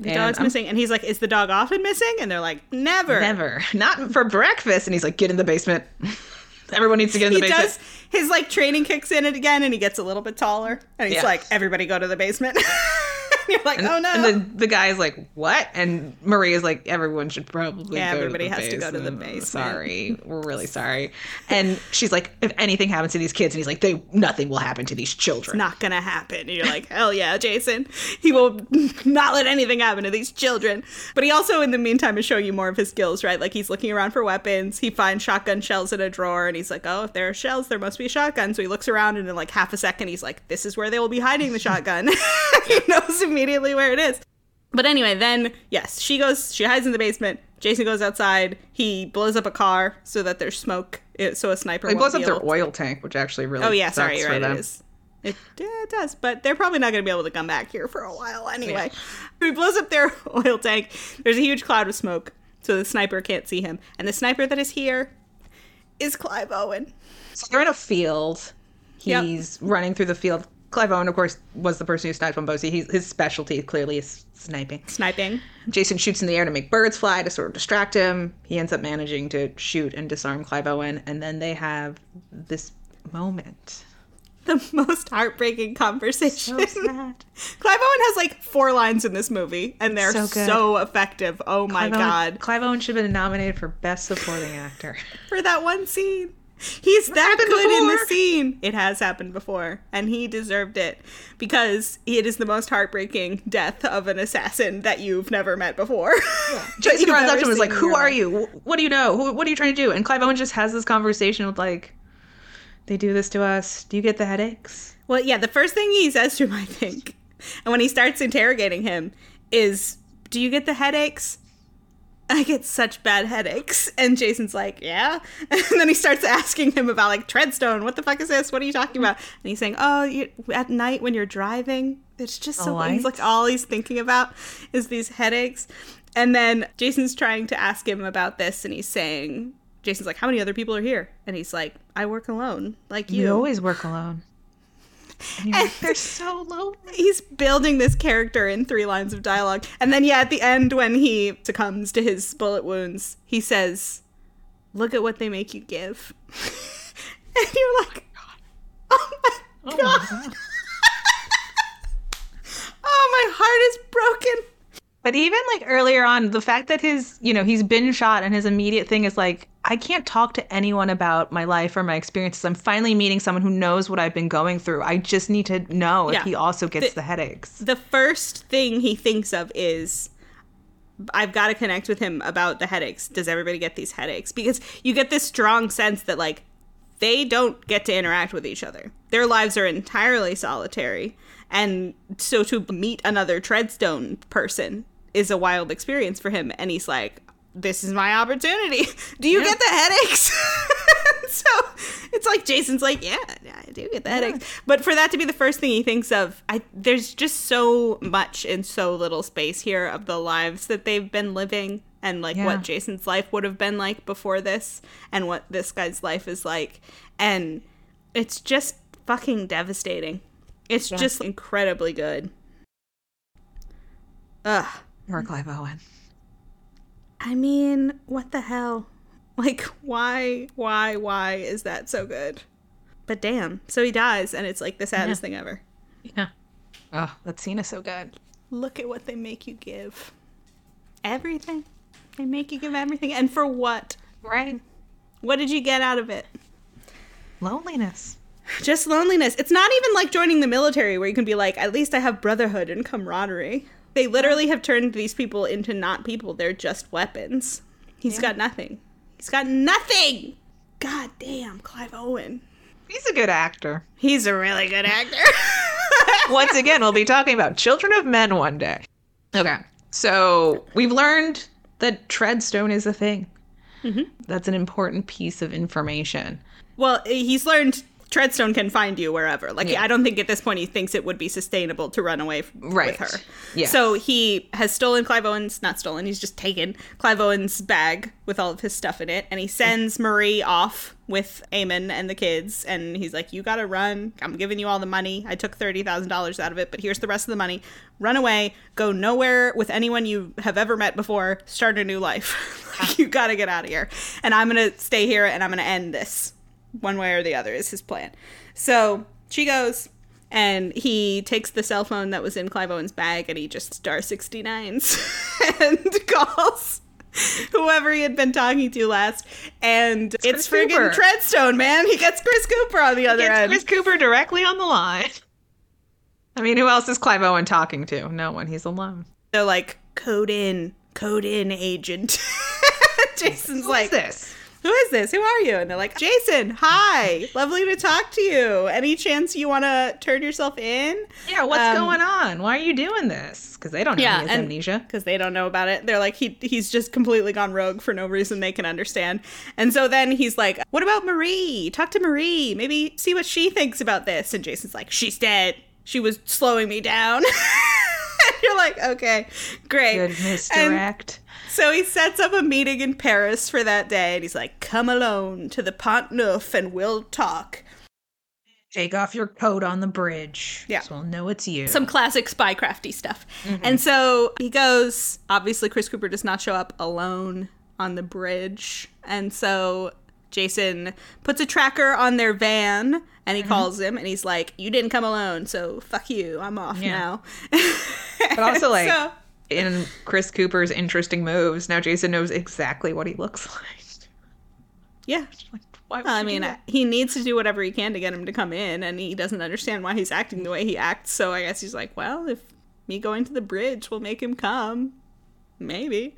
Speaker 2: The
Speaker 1: And
Speaker 2: dog's
Speaker 1: I'm-
Speaker 2: missing. And he's like, Is the dog often missing? And they're like, Never.
Speaker 1: Never, not for breakfast. And he's like, "Get in the basement." Everyone needs to get in
Speaker 2: he
Speaker 1: the basement.
Speaker 2: does his like training kicks in it again and he gets a little bit taller and he's
Speaker 1: Yeah.
Speaker 2: like everybody go to the basement you're like
Speaker 1: And,
Speaker 2: oh no
Speaker 1: and the, the guy's like, what? And Maria's like, everyone should probably
Speaker 2: Yeah,
Speaker 1: go
Speaker 2: everybody
Speaker 1: to the
Speaker 2: has to go to the
Speaker 1: basement.
Speaker 2: basement."
Speaker 1: Sorry. We're really sorry. And she's like, if anything happens to these kids, and he's like, they nothing will happen to these children.
Speaker 2: not gonna happen and you're like hell yeah jason he will not let anything happen to these children but he also in the meantime is showing you more of his skills right like he's looking around for weapons he finds shotgun shells in a drawer and he's like oh if there are shells there must be shotguns. so he looks around and in like half a second he's like this is where they will be hiding the shotgun he knows immediately where it is But anyway, then yes, she goes. She hides in the basement. Jason goes outside. He blows up a car so that there's smoke, so a sniper.
Speaker 1: It blows up their oil tank, which actually really
Speaker 2: Oh yeah, sorry, you're right.
Speaker 1: them.
Speaker 2: It is. It, yeah, it does, but they're probably not going to be able to come back here for a while anyway. He blows up their oil tank. There's a huge cloud of smoke, so the sniper can't see him. And the sniper that is here is Clive Owen.
Speaker 1: So they're in a field.
Speaker 2: Yep.
Speaker 1: He's running through the field. Clive Owen, of course, was the person who sniped Wombosi. He's, his specialty clearly is sniping.
Speaker 2: Sniping.
Speaker 1: Jason shoots in the air to make birds fly to sort of distract him. He ends up managing to shoot and disarm Clive Owen, and then they have this moment.
Speaker 2: The most heartbreaking conversation.
Speaker 1: So sad.
Speaker 2: Clive Owen has like four lines in this movie, and they're
Speaker 1: So
Speaker 2: so, effective. Oh my
Speaker 1: Clive Owen-
Speaker 2: god.
Speaker 1: Clive Owen should have been nominated for Best Supporting Actor.
Speaker 2: For that one scene. He's that good in the scene. It has happened before, and he deserved it because it is the most heartbreaking death of an assassin that you've never met before. that
Speaker 1: Jason runs up to him and is like, "Who are
Speaker 2: life."
Speaker 1: you? What do you know? Who, what are you trying to do?" And Clive Owen just has this conversation with like, "They do this to us. Do you get the headaches?"
Speaker 2: Well, yeah, the first thing he says to him, I think, and when he starts interrogating him, is, Do you get the headaches? I get such bad headaches. And Jason's like, Yeah. And then he starts asking him about, like, Treadstone. What the fuck is this? What are you talking about? And he's saying, Oh, you, at night when you're driving, it's just so. Oh, he's like, all he's thinking about is these headaches. And then Jason's trying to ask him about this, and he's saying, Jason's like, How many other people are here? And he's like, I work alone, like you.
Speaker 1: You always work alone. And you're They're so lonely.
Speaker 2: he's building this character in three lines of dialogue. And then, yeah, at the end, when he succumbs to his bullet wounds, he says, Look at what they make you give. and you're like, Oh my
Speaker 1: Oh
Speaker 2: god.
Speaker 1: my God.
Speaker 2: Oh, my heart is broken.
Speaker 1: But even like earlier on, the fact that his, you know, he's been shot and his immediate thing is like, I can't talk to anyone about my life or my experiences. I'm finally meeting someone who knows what I've been going through. I just need to know
Speaker 2: Yeah.
Speaker 1: if he also gets
Speaker 2: The-
Speaker 1: the headaches.
Speaker 2: The first thing he thinks of is, I've got to connect with him about the headaches. Does everybody get these headaches? Because you get this strong sense that, like, they don't get to interact with each other. Their lives are entirely solitary. And so to meet another Treadstone person is a wild experience for him. And he's like, this is my opportunity. Do you
Speaker 1: Yeah.
Speaker 2: get the headaches? so it's like Jason's like, yeah, yeah, I do get the headaches. But for that to be the first thing he thinks of, I there's just so much in so little space here of the lives that they've been living and like
Speaker 1: Yeah.
Speaker 2: what Jason's life would have been like before this and what this guy's life is like. And it's just fucking devastating. It's
Speaker 1: Yeah.
Speaker 2: just incredibly good. Ugh.
Speaker 1: Or Clive Owen.
Speaker 2: I mean, what the hell? Like, why, why, why is that so good? But damn. So he dies, and it's like the saddest thing ever.
Speaker 1: Yeah. Oh, that scene is so good.
Speaker 2: Look at what they make you give. Everything. They make you give everything. And for what?
Speaker 1: Right.
Speaker 2: What did you get out of it?
Speaker 1: Loneliness.
Speaker 2: Just loneliness. It's not even like joining the military where you can be like, at least I have brotherhood and camaraderie. They literally have turned these people into not people. They're just weapons. He's
Speaker 1: Yeah.
Speaker 2: got nothing. He's got nothing. God damn, Clive Owen.
Speaker 1: He's a good actor.
Speaker 2: He's a really good actor.
Speaker 1: Once again, we'll be talking about Children of Men one day. Okay. So we've learned that Treadstone is a thing. Mm-hmm. That's an important piece of information.
Speaker 2: well, he's learned Treadstone can find you wherever. Like,
Speaker 1: Yeah.
Speaker 2: I don't think at this point he thinks it would be sustainable to run away f-
Speaker 1: Right.
Speaker 2: with her.
Speaker 1: Yes.
Speaker 2: So he has stolen Clive Owen's, not stolen, he's just taken Clive Owen's bag with all of his stuff in it, and he sends Marie off with Eamon and the kids, and he's like, You gotta run. I'm giving you all the money. I took $30,000 out of it, but here's the rest of the money. Run away. Go nowhere with anyone you have ever met before. Start a new life. Ah. you gotta get out of here. And I'm gonna stay here and I'm gonna end this. One way or the other is his plan. So she goes, and he takes the cell phone that was in Clive Owen's bag and he just star 69s and calls whoever he had been talking to last. And it's,
Speaker 1: Chris
Speaker 2: friggin' Treadstone, man. He gets Chris Cooper on the other
Speaker 1: Gets
Speaker 2: end.
Speaker 1: Chris Cooper directly on the line. I mean, who else is Clive Owen talking to? No one. He's alone.
Speaker 2: They're like, code in, code in, agent. Jason's like,
Speaker 1: this?
Speaker 2: Who is this? Who are you? And they're like, Jason, hi. Lovely to talk to you. Any chance you want to turn yourself in?
Speaker 1: Yeah, what's
Speaker 2: Um,
Speaker 1: going on? Why are you doing this? Because they don't know
Speaker 2: Yeah,
Speaker 1: he has
Speaker 2: and-
Speaker 1: amnesia.
Speaker 2: because they don't know about it. They're like, he he's just completely gone rogue for no reason they can understand. And so then he's like, what about Marie? Talk to Marie. Maybe see what she thinks about this. And Jason's like, she's dead. She was slowing me down. You're like, okay, great.
Speaker 1: Good
Speaker 2: And
Speaker 1: misdirect.
Speaker 2: So he sets up a meeting in Paris for that day, and he's like, come alone to the Pont Neuf and we'll talk.
Speaker 1: Take off your coat on the bridge.
Speaker 2: Yeah.
Speaker 1: So we'll know it's you.
Speaker 2: some classic spy crafty stuff. Mm-hmm. And so he goes. Obviously, Chris Cooper does not show up alone on the bridge, and so Jason puts a tracker on their van, and he mm-hmm. calls him, and he's like, "You didn't come alone, so fuck you. I'm off
Speaker 1: Yeah.
Speaker 2: now."
Speaker 1: But also, like,
Speaker 2: So-
Speaker 1: in Chris Cooper's interesting moves, now Jason knows exactly what he looks like.
Speaker 2: yeah,
Speaker 1: Like, Why
Speaker 2: Well, I mean, he needs to do whatever he can to get him to come in, and he doesn't understand why he's acting the way he acts. So I guess he's like, well, if me going to the bridge will make him come, maybe.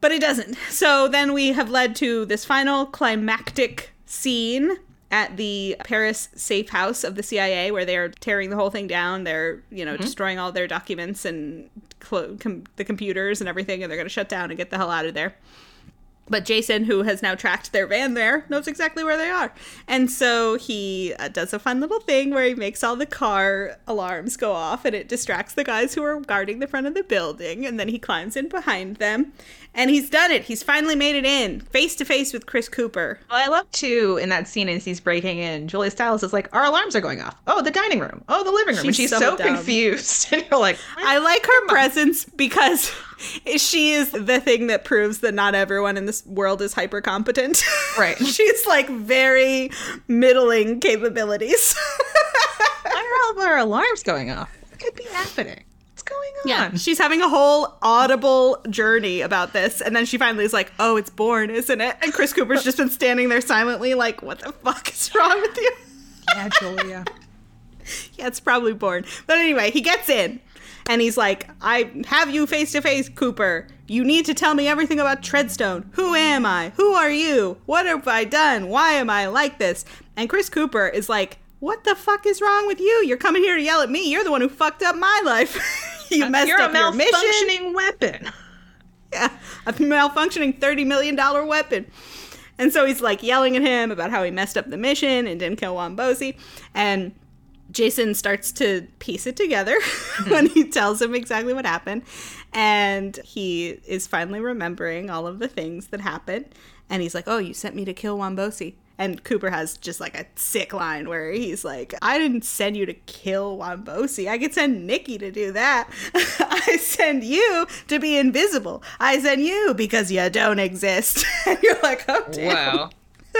Speaker 2: But it doesn't. So then we have led to this final climactic scene at the Paris safe house of the CIA where they're tearing the whole thing down. They're, you know, mm-hmm. destroying all their documents and clo- com- the computers and everything, and they're going to shut down and get the hell out of there. But Jason, who has now tracked their van there, knows exactly where they are. And so he uh, does a fun little thing where he makes all the car alarms go off and it distracts the guys who are guarding the front of the building. And then he climbs in behind them. And he's done it. He's finally made it in, face to face with Chris Cooper.
Speaker 1: Well, I love too in that scene as he's breaking in. Julia Stiles is like, "Our alarms are going off. Oh, the dining room. Oh, the living room." She's and
Speaker 2: She's so
Speaker 1: so, confused, and you're like,
Speaker 2: I like her presence because she is the thing that proves that not everyone in this world is hyper competent.
Speaker 1: Right.
Speaker 2: She's like very middling capabilities.
Speaker 1: "Why are all of our alarms going off? What could be happening? What's going on?"
Speaker 2: Yeah, she's having a whole audible journey about this, and then she finally is like, "Oh, it's Bourne, isn't it?" And Chris Cooper's just been standing there silently, like, "What the fuck is wrong with you?"
Speaker 1: yeah, Julia.
Speaker 2: yeah, it's probably Bourne. But anyway, he gets in, and he's like, "I have you face to face, Cooper. You need to tell me everything about Treadstone. Who am I? Who are you? What have I done? Why am I like this?" And Chris Cooper is like. What the fuck is wrong with you? You're coming here to yell at me. You're the one who fucked up my life. you uh, messed
Speaker 1: You're a
Speaker 2: up your mission.
Speaker 1: malfunctioning weapon.
Speaker 2: Yeah, a malfunctioning $30 million weapon. And so he's like yelling at him about how he messed up the mission and didn't kill Wombosi. And Jason starts to piece it together mm-hmm. when he tells him exactly what happened. And he is finally remembering all of the things that happened. And he's like, Oh, you sent me to kill Wombosi. And Cooper has just like a sick line where he's like, I didn't send you to kill Wombosi. I could send Nikki to do that. I send you to be invisible. I send you because you don't exist. and you're like, oh, damn.
Speaker 1: Wow.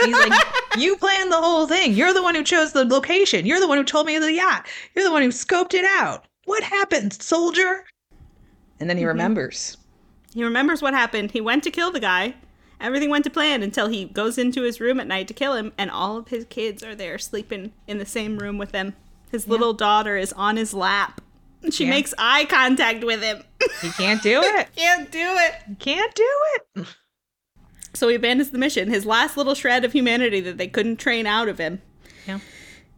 Speaker 1: He's like, you planned the whole thing. You're the one who chose the location. You're the one who told me the yacht. You're the one who scoped it out. What happened, soldier? And then he mm-hmm. remembers.
Speaker 2: He remembers what happened. He went to kill the guy. Everything went to plan until he goes into his room at night to kill him, and all of his kids are there sleeping in the same room with him. His little daughter is on his lap. She
Speaker 1: Yeah.
Speaker 2: makes eye contact with him.
Speaker 1: He can't do it.
Speaker 2: Can't do it.
Speaker 1: He can't do it.
Speaker 2: So he abandons the mission, his last little shred of humanity that they couldn't train out of him.
Speaker 1: Yeah.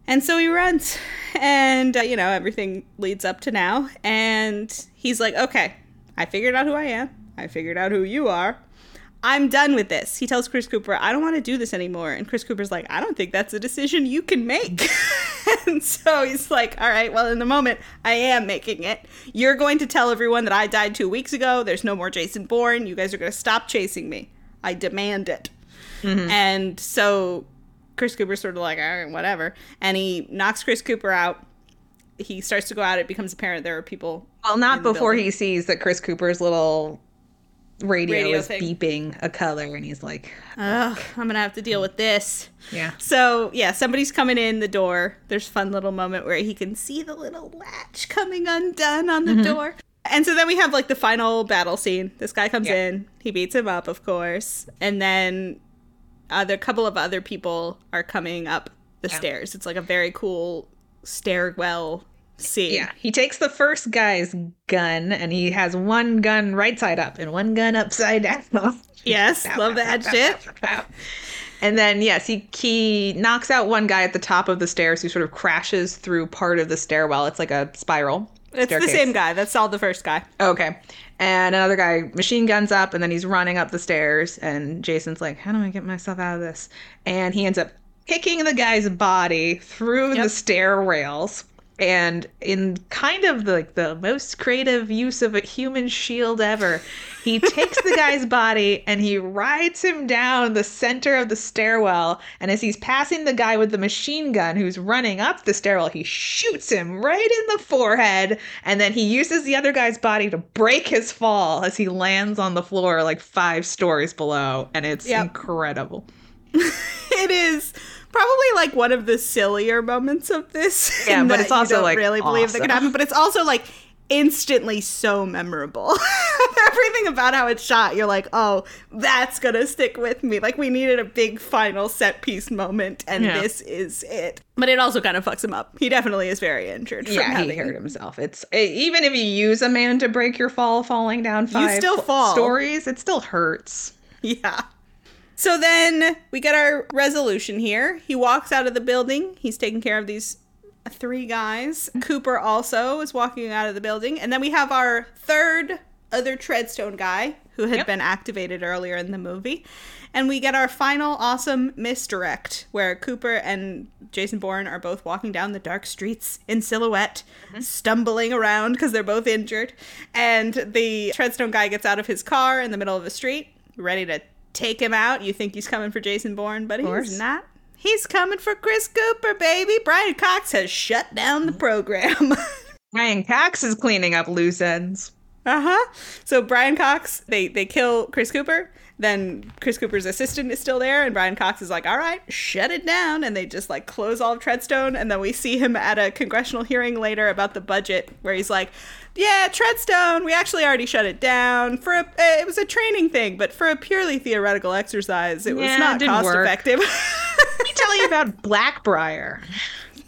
Speaker 2: And so he runs. And, uh, you know, everything leads up to now. And he's like, okay, I figured out who I am. I figured out who you are. I'm done with this. He tells Chris Cooper, I don't want to do this anymore. And Chris Cooper's like, I don't think that's a decision you can make. and so he's like, all right, well, in the moment, I am making it. You're going to tell everyone that I died two weeks ago. There's no more Jason Bourne. You guys are going to stop chasing me. I demand it. Mm-hmm. And so Chris Cooper's sort of like, all right, whatever. And he knocks Chris Cooper out. He starts to go out. It becomes apparent there are people.
Speaker 1: Well, not before
Speaker 2: building.
Speaker 1: he sees that Chris Cooper's little radio,
Speaker 2: Radio
Speaker 1: is
Speaker 2: thing.
Speaker 1: beeping a color, and he's like,
Speaker 2: Ugh, I'm going to have to deal with this.
Speaker 1: yeah.
Speaker 2: So, yeah, somebody's coming in the door. There's a fun little moment where he can see the little latch coming undone on the mm-hmm. door. And so then we have like the final battle scene. This guy comes
Speaker 1: Yeah.
Speaker 2: in, he beats him up, of course. And then other couple of other people are coming up the
Speaker 1: Yeah.
Speaker 2: stairs. It's like a very cool stairwell scene.
Speaker 1: Yeah, he takes the first guy's gun and he has one gun right side up and one gun upside down.
Speaker 2: Yes, love that shit.
Speaker 1: And then yes, he he knocks out one guy at the top of the stairs who sort of crashes through part of the stairwell. It's like a spiral.
Speaker 2: It's the same guy. That's all the first guy.
Speaker 1: Okay. And another guy machine guns up and then he's running up the stairs and Jason's like, "How do I get myself out of this?" And he ends up kicking the guy's body through
Speaker 2: Yep.
Speaker 1: the stair rails. And in kind of the, like the most creative use of a human shield ever, he takes the guy's body and he rides him down the center of the stairwell. And as he's passing the guy with the machine gun who's running up the stairwell, he shoots him right in the forehead. And then he uses the other guy's body to break his fall as he lands on the floor like five stories below. And it's
Speaker 2: Yep.
Speaker 1: incredible.
Speaker 2: it is probably like one of the sillier moments of this.
Speaker 1: Yeah, but it's also,
Speaker 2: you don't
Speaker 1: like,
Speaker 2: really believe that could
Speaker 1: awesome.
Speaker 2: happen. But it's also like instantly so memorable. Everything about how it's shot, you're like, oh, that's gonna stick with me. Like we needed a big final set piece moment, and
Speaker 1: Yeah.
Speaker 2: this is it. But it also kind of fucks him up. He definitely is very injured. from
Speaker 1: Yeah, he hurt himself. It's eh, even if you use a man to break your fall, falling down five
Speaker 2: still
Speaker 1: fl-
Speaker 2: fall.
Speaker 1: stories, it still hurts.
Speaker 2: Yeah. So then we get our resolution here. He walks out of the building. He's taking care of these three guys. Cooper also is walking out of the building. And then we have our third other Treadstone guy who had
Speaker 1: Yep.
Speaker 2: been activated earlier in the movie. And we get our final awesome misdirect where Cooper and Jason Bourne are both walking down the dark streets in silhouette, mm-hmm. stumbling around because they're both injured. And the Treadstone guy gets out of his car in the middle of the street, ready to take him out. You think he's coming for Jason Bourne, but he's not. He's coming for Chris Cooper, baby. Brian Cox has shut down the program.
Speaker 1: Brian Cox is cleaning up loose ends.
Speaker 2: Uh huh. So Brian Cox, they they kill Chris Cooper. Then Chris Cooper's assistant is still there, and Brian Cox is like, "All right, shut it down," and they just like close all of Treadstone. And then we see him at a congressional hearing later about the budget, where he's like, "Yeah, Treadstone, we actually already shut it down for a. Uh, it was a training thing, but for a purely theoretical exercise, it was
Speaker 1: Yeah,
Speaker 2: not cost
Speaker 1: work."
Speaker 2: effective."
Speaker 1: Let me tell you about Blackbriar.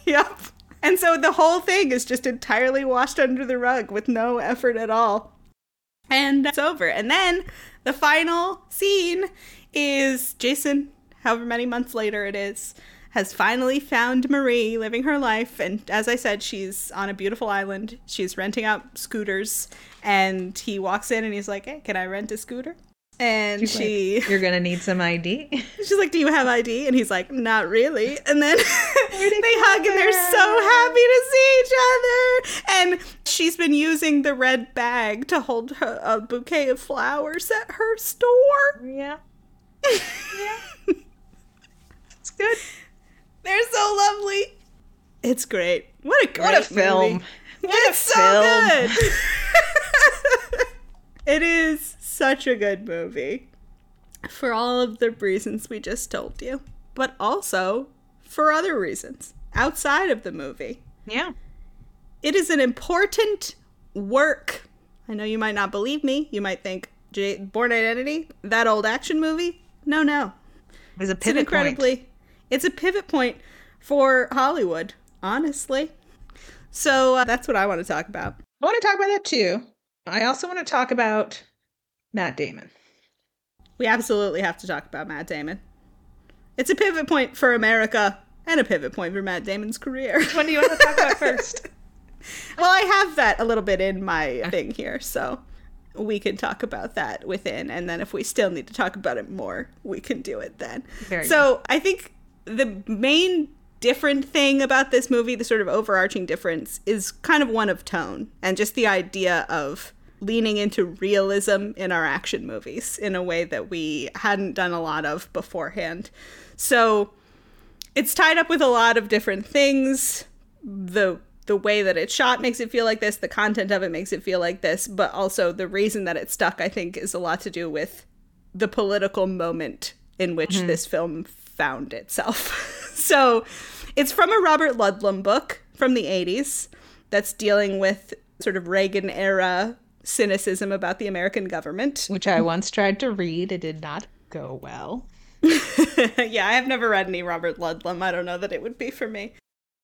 Speaker 2: Yep. And so the whole thing is just entirely washed under the rug with no effort at all. And it's over. And then the final scene is Jason, however many months later it is, has finally found Marie living her life. And as I said, she's on a beautiful island. She's renting out scooters. And he walks in and he's like, Hey, can I rent a scooter? And she.
Speaker 1: You're gonna need some ID.
Speaker 2: She's like, "Do you have ID?" And he's like, "Not really." And then they hug and they're so happy to see each other. And she's been using the red bag to hold her, a bouquet of flowers at her store.
Speaker 1: yeah. Yeah. It's good.
Speaker 2: They're so lovely. It's great. What a great
Speaker 1: What a film.
Speaker 2: movie.
Speaker 1: What
Speaker 2: it's
Speaker 1: a
Speaker 2: so
Speaker 1: film.
Speaker 2: good. it is such a good movie for all of the reasons we just told you, but also for other reasons outside of the movie.
Speaker 1: Yeah.
Speaker 2: It is an important work. I know you might not believe me. You might think Bourne Identity, that old action movie. No, no.
Speaker 1: It was a
Speaker 2: It's incredibly
Speaker 1: point.
Speaker 2: it's a pivot point for Hollywood, honestly. So uh, that's what I want to talk about.
Speaker 1: I want to talk about that too. I also want to talk about Matt Damon.
Speaker 2: We absolutely have to talk about Matt Damon. It's a pivot point for America and a pivot point for Matt Damon's career.
Speaker 1: When do you want to talk about first?
Speaker 2: well, I have that a little bit in my thing here, so we can talk about that within, and then if we still need to talk about it more, we can do it then.
Speaker 1: Very
Speaker 2: so I think the main different thing about this movie, the sort of overarching difference, is kind of one of tone and just the idea of leaning into realism in our action movies in a way that we hadn't done a lot of beforehand. So it's tied up with a lot of different things. The the way that it's shot makes it feel like this, the content of it makes it feel like this, but also the reason that it stuck I think is a lot to do with the political moment in which mm-hmm. this film found itself. so, it's from a Robert Ludlum book from the 80s that's dealing with sort of Reagan era cynicism about the American government.
Speaker 1: Which I once tried to read. It did not go well.
Speaker 2: yeah, I have never read any Robert Ludlum. I don't know that it would be for me.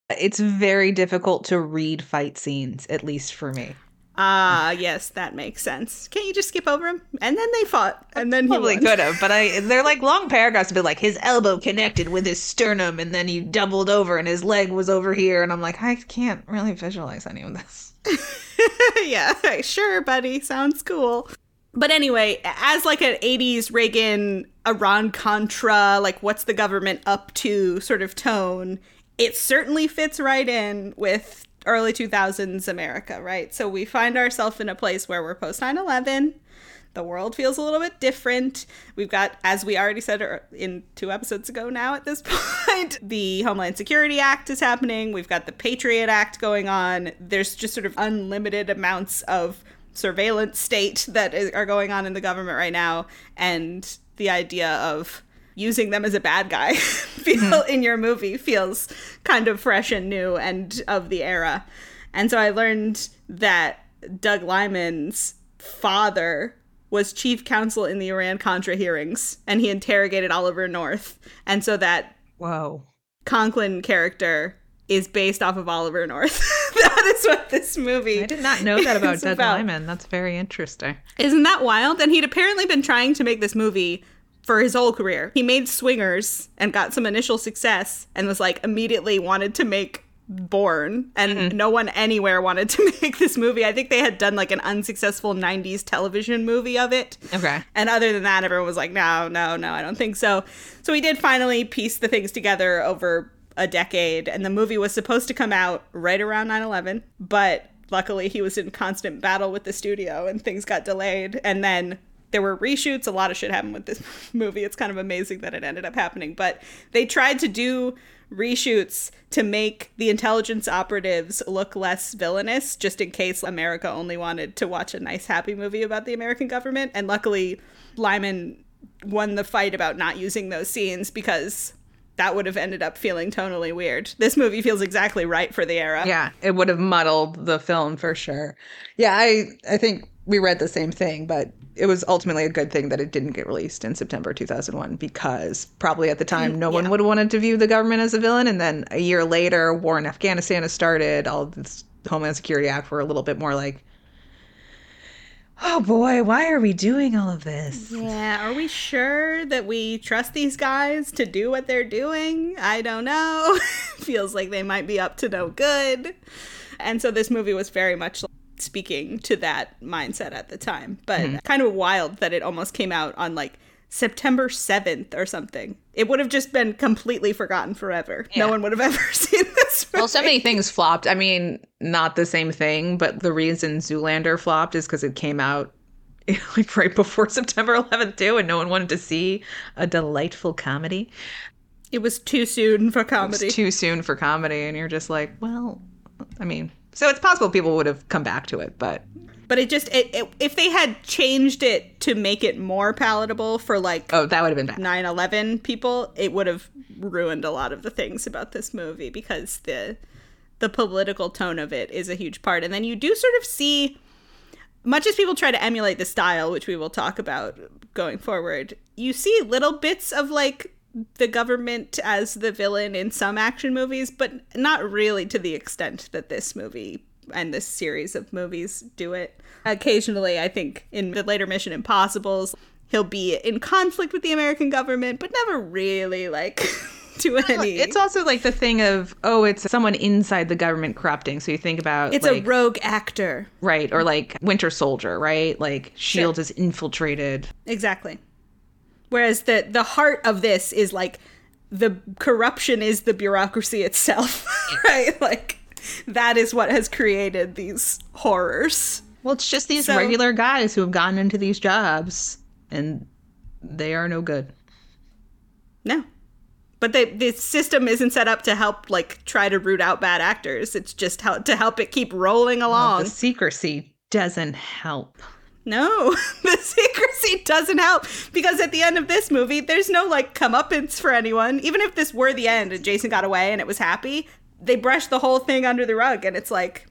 Speaker 1: It's very difficult to read fight scenes, at least for me.
Speaker 2: Ah, yes, that makes sense. Can't you just skip over him? And then they fought, and then he
Speaker 1: Probably
Speaker 2: won.
Speaker 1: could have, but I they're like long paragraphs, but like his elbow connected with his sternum, and then he doubled over, and his leg was over here, and I'm like, I can't really visualize any of this.
Speaker 2: yeah, sure, buddy. Sounds cool. But anyway, as like an 80s Reagan, Iran Contra, like what's the government up to sort of tone, it certainly fits right in with early 2000s America, right? So we find ourselves in a place where we're post 9 11. The world feels a little bit different. We've got, as we already said in two episodes ago now at this point, the Homeland Security Act is happening. We've got the Patriot Act going on. There's just sort of unlimited amounts of surveillance state that is, are going on in the government right now. And the idea of using them as a bad guy feel hmm. in your movie feels kind of fresh and new and of the era. And so I learned that Doug Liman's father was chief counsel in the Iran Contra hearings and he interrogated Oliver North. And so that
Speaker 1: Whoa.
Speaker 2: Conklin character is based off of Oliver North. that is what this movie
Speaker 1: I did not know that about Doug
Speaker 2: about.
Speaker 1: Liman. That's very interesting.
Speaker 2: Isn't that wild? And he'd apparently been trying to make this movie for his whole career. He made Swingers and got some initial success and was like immediately wanted to make Bourne and mm-hmm. no one anywhere wanted to make this movie. I think they had done like an unsuccessful 90s television movie of it.
Speaker 1: Okay.
Speaker 2: And other than that, everyone was like, no, no, no, I don't think so. So we did finally piece the things together over a decade, and the movie was supposed to come out right around 9 11, but luckily he was in constant battle with the studio and things got delayed. And then there were reshoots. A lot of shit happened with this movie. It's kind of amazing that it ended up happening. But they tried to do reshoots to make the intelligence operatives look less villainous, just in case America only wanted to watch a nice, happy movie about the American government. And luckily, Liman won the fight about not using those scenes because that would have ended up feeling tonally weird. This movie feels exactly right for the era.
Speaker 1: Yeah, it would have muddled the film for sure. Yeah, I I think we read the same thing, but it was ultimately a good thing that it didn't get released in September 2001 because probably at the mm, time no one would have wanted to view the government as a villain and then a year later war in Afghanistan has started, all this Homeland Security Act were a little bit more like Oh boy, why are we doing all of this?
Speaker 2: Yeah, are we sure that we trust these guys to do what they're doing? I don't know. Feels like they might be up to no good. And so this movie was very much speaking to that mindset at the time. But mm-hmm. kind of wild that it almost came out on like September 7th or something. It would have just been completely forgotten forever.
Speaker 1: Yeah.
Speaker 2: No one would have ever seen this movie.
Speaker 1: Well, so many things flopped. I mean, not the same thing, but the reason Zoolander flopped is because it came out like right before September 11th too, and no one wanted to see a delightful comedy.
Speaker 2: It was too soon for
Speaker 1: It was
Speaker 2: comedy.
Speaker 1: too soon for comedy, and you're just like, well, I mean, so it's possible people would have come back to it, but
Speaker 2: but it just it, it, if they had changed it to make it more palatable for like
Speaker 1: oh, that would have been bad.
Speaker 2: 9/11 people, it would have ruined a lot of the things about this movie because the the political tone of it is a huge part. And then you do sort of see much as people try to emulate the style, which we will talk about going forward, you see little bits of like the government as the villain in some action movies, but not really to the extent that this movie and this series of movies do it. Occasionally, I think in the later Mission Impossibles, he'll be in conflict with the American government, but never really like to any.
Speaker 1: It's also like the thing of oh, it's someone inside the government corrupting. So you think about
Speaker 2: it's
Speaker 1: like,
Speaker 2: a rogue actor.
Speaker 1: right or like Winter Soldier, right? Like Shield is infiltrated.
Speaker 2: Exactly. Whereas the the heart of this is like the corruption is the bureaucracy itself, right? Like that is what has created these horrors.
Speaker 1: Well, it's just these
Speaker 2: So-
Speaker 1: regular guys who have gotten into these jobs and they are no good.
Speaker 2: No. But the the system isn't set up to help like try to root out bad actors. It's just how to help it keep rolling along.
Speaker 1: The secrecy doesn't help.
Speaker 2: No, the secrecy doesn't help because at the end of this movie, there's no like comeuppance for anyone. Even if this were the end and Jason got away and it was happy, they brushed the whole thing under the rug, and it's like,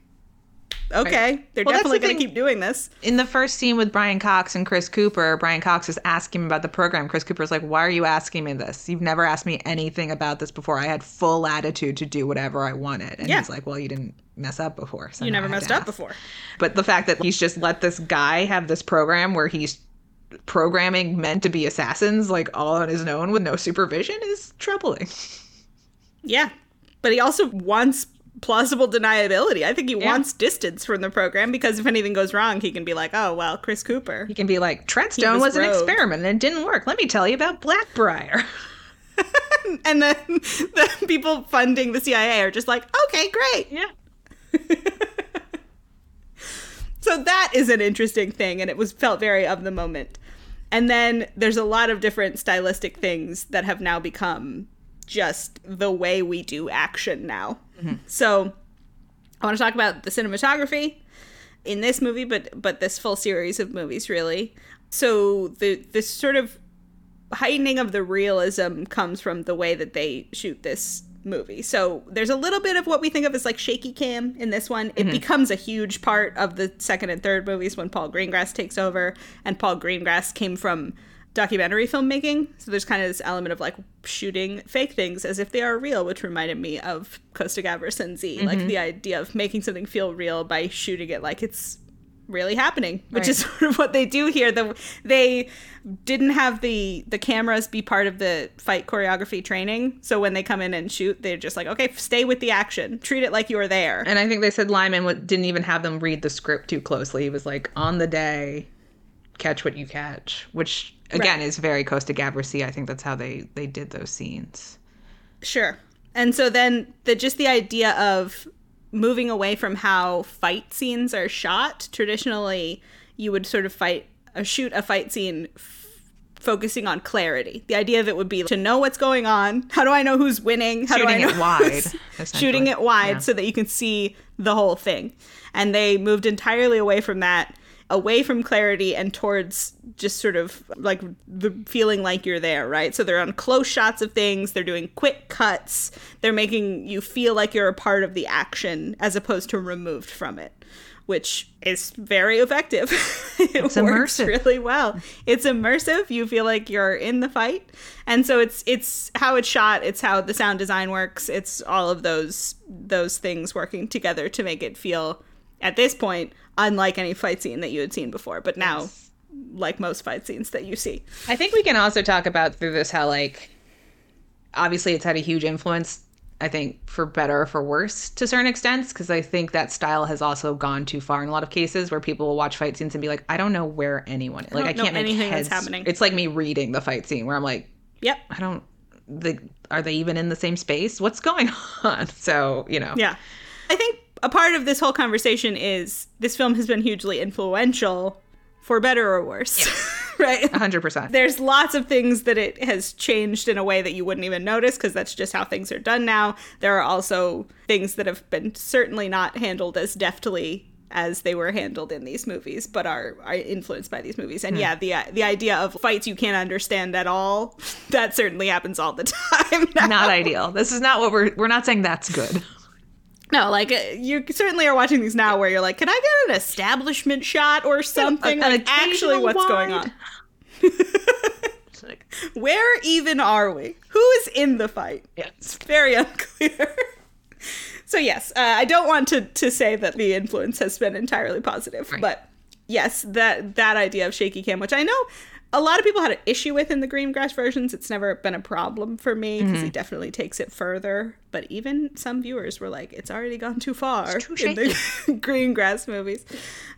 Speaker 2: okay, they're
Speaker 1: Well,
Speaker 2: definitely
Speaker 1: the
Speaker 2: going to keep doing this.
Speaker 1: In the first scene with Brian Cox and Chris Cooper, Brian Cox is asking him about the program. Chris Cooper's like, Why are you asking me this? You've never asked me anything about this before. I had full latitude to do whatever I wanted. And
Speaker 2: Yeah.
Speaker 1: he's like, Well, you didn't mess up before. So
Speaker 2: You never messed up before.
Speaker 1: But the fact that he's just let this guy have this program where he's programming meant to be assassins, like all on his own with no supervision, is troubling.
Speaker 2: Yeah, but he also wants plausible deniability. I think he
Speaker 1: Yeah.
Speaker 2: wants distance from the program because if anything goes wrong, he can be like, oh well, Chris Cooper.
Speaker 1: He can be like, Treadstone
Speaker 2: was
Speaker 1: was, an
Speaker 2: rogue."
Speaker 1: experiment and it didn't work. Let me tell you about Blackbriar.
Speaker 2: and then the people funding the CIA are just like, okay, great.
Speaker 1: Yeah.
Speaker 2: So that is an interesting thing, and it was felt very of the moment. And then there's a lot of different stylistic things that have now become just the way we do action now. Mm-hmm. So I want to talk about the cinematography in this movie, but but this full series of movies really. So the this sort of heightening of the realism comes from the way that they shoot this movie. So there's a little bit of what we think of as like shaky cam in this one. It mm-hmm. becomes a huge part of the second and third movies when Paul Greengrass takes over. And Paul Greengrass came from documentary filmmaking. So there's kind of this element of like shooting fake things as if they are real, which reminded me of Costa Gavras and Z. Like mm-hmm. the idea of making something feel real by shooting it like it's really happening, which is sort of what they do here. The they didn't have the the cameras be part of the fight choreography training, so when they come in and shoot, they're just like, okay, stay with the action, treat it like you were there.
Speaker 1: And I think they said Liman didn't even have them read the script too closely. He was like, on the day, catch what you catch, which again
Speaker 2: Right.
Speaker 1: is very Costa Gavrasy. I think that's how they they did those scenes.
Speaker 2: Sure. And so then the just the idea of moving away from how fight scenes are shot. Traditionally, you would sort of fight or shoot a fight scene f- focusing on clarity. The idea of it would be to know what's going on. How do I know who's winning? How do I
Speaker 1: Shooting
Speaker 2: know
Speaker 1: it wide,
Speaker 2: shooting it wide
Speaker 1: Yeah.
Speaker 2: so that you can see the whole thing. And they moved entirely away from that away from clarity and towards just sort of like the feeling like you're there, right? So they're on close shots of things, they're doing quick cuts, they're making you feel like you're a part of the action as opposed to removed from it, which is very effective. it
Speaker 1: It's
Speaker 2: works
Speaker 1: immersive.
Speaker 2: really well. It's immersive. You feel like you're in the fight. And so it's it's how it's shot, it's how the sound design works, it's all of those those things working together to make it feel at this point unlike any fight scene that you had seen before, but now like most fight scenes that you see.
Speaker 1: I think we can also talk about through this how like obviously it's had a huge influence I think for better or for worse to certain extents because I think that style has also gone too far in a lot of cases where people will watch fight scenes and be like I don't know where anyone is. like I
Speaker 2: know
Speaker 1: can't make heads.
Speaker 2: happening.
Speaker 1: It's like me reading the fight scene where I'm like
Speaker 2: Yep.
Speaker 1: I don't the are they even in the same space? What's going on? So, you know.
Speaker 2: Yeah. I think a part of this whole conversation is this film has been hugely influential for better or worse. right?
Speaker 1: 100%.
Speaker 2: There's lots of things that it has changed in a way that you wouldn't even notice because that's just how things are done now. There are also things that have been certainly not handled as deftly as they were handled in these movies, but are, are influenced by these movies. And hmm. yeah, the the idea of fights you can't understand at all, that certainly happens all the time. now.
Speaker 1: not ideal. This is not what we're we're not saying that's good.
Speaker 2: No, like uh, you certainly are watching these now where you're like, can I get an establishment shot or something? like actually what's going on?
Speaker 1: Like,
Speaker 2: Where even are we? Who is in the fight?
Speaker 1: yeah.
Speaker 2: It's very unclear. so yes, uh, I don't want to to say that the influence has been entirely positive,
Speaker 1: Right.
Speaker 2: but yes, that that idea of shaky cam, which I know a lot of people had an issue with in the Greengrass versions, it's never been a problem for me because
Speaker 1: Mm-hmm.
Speaker 2: he definitely takes it further. But even some viewers were like, "It's already gone too far
Speaker 1: too
Speaker 2: in the Greengrass movies."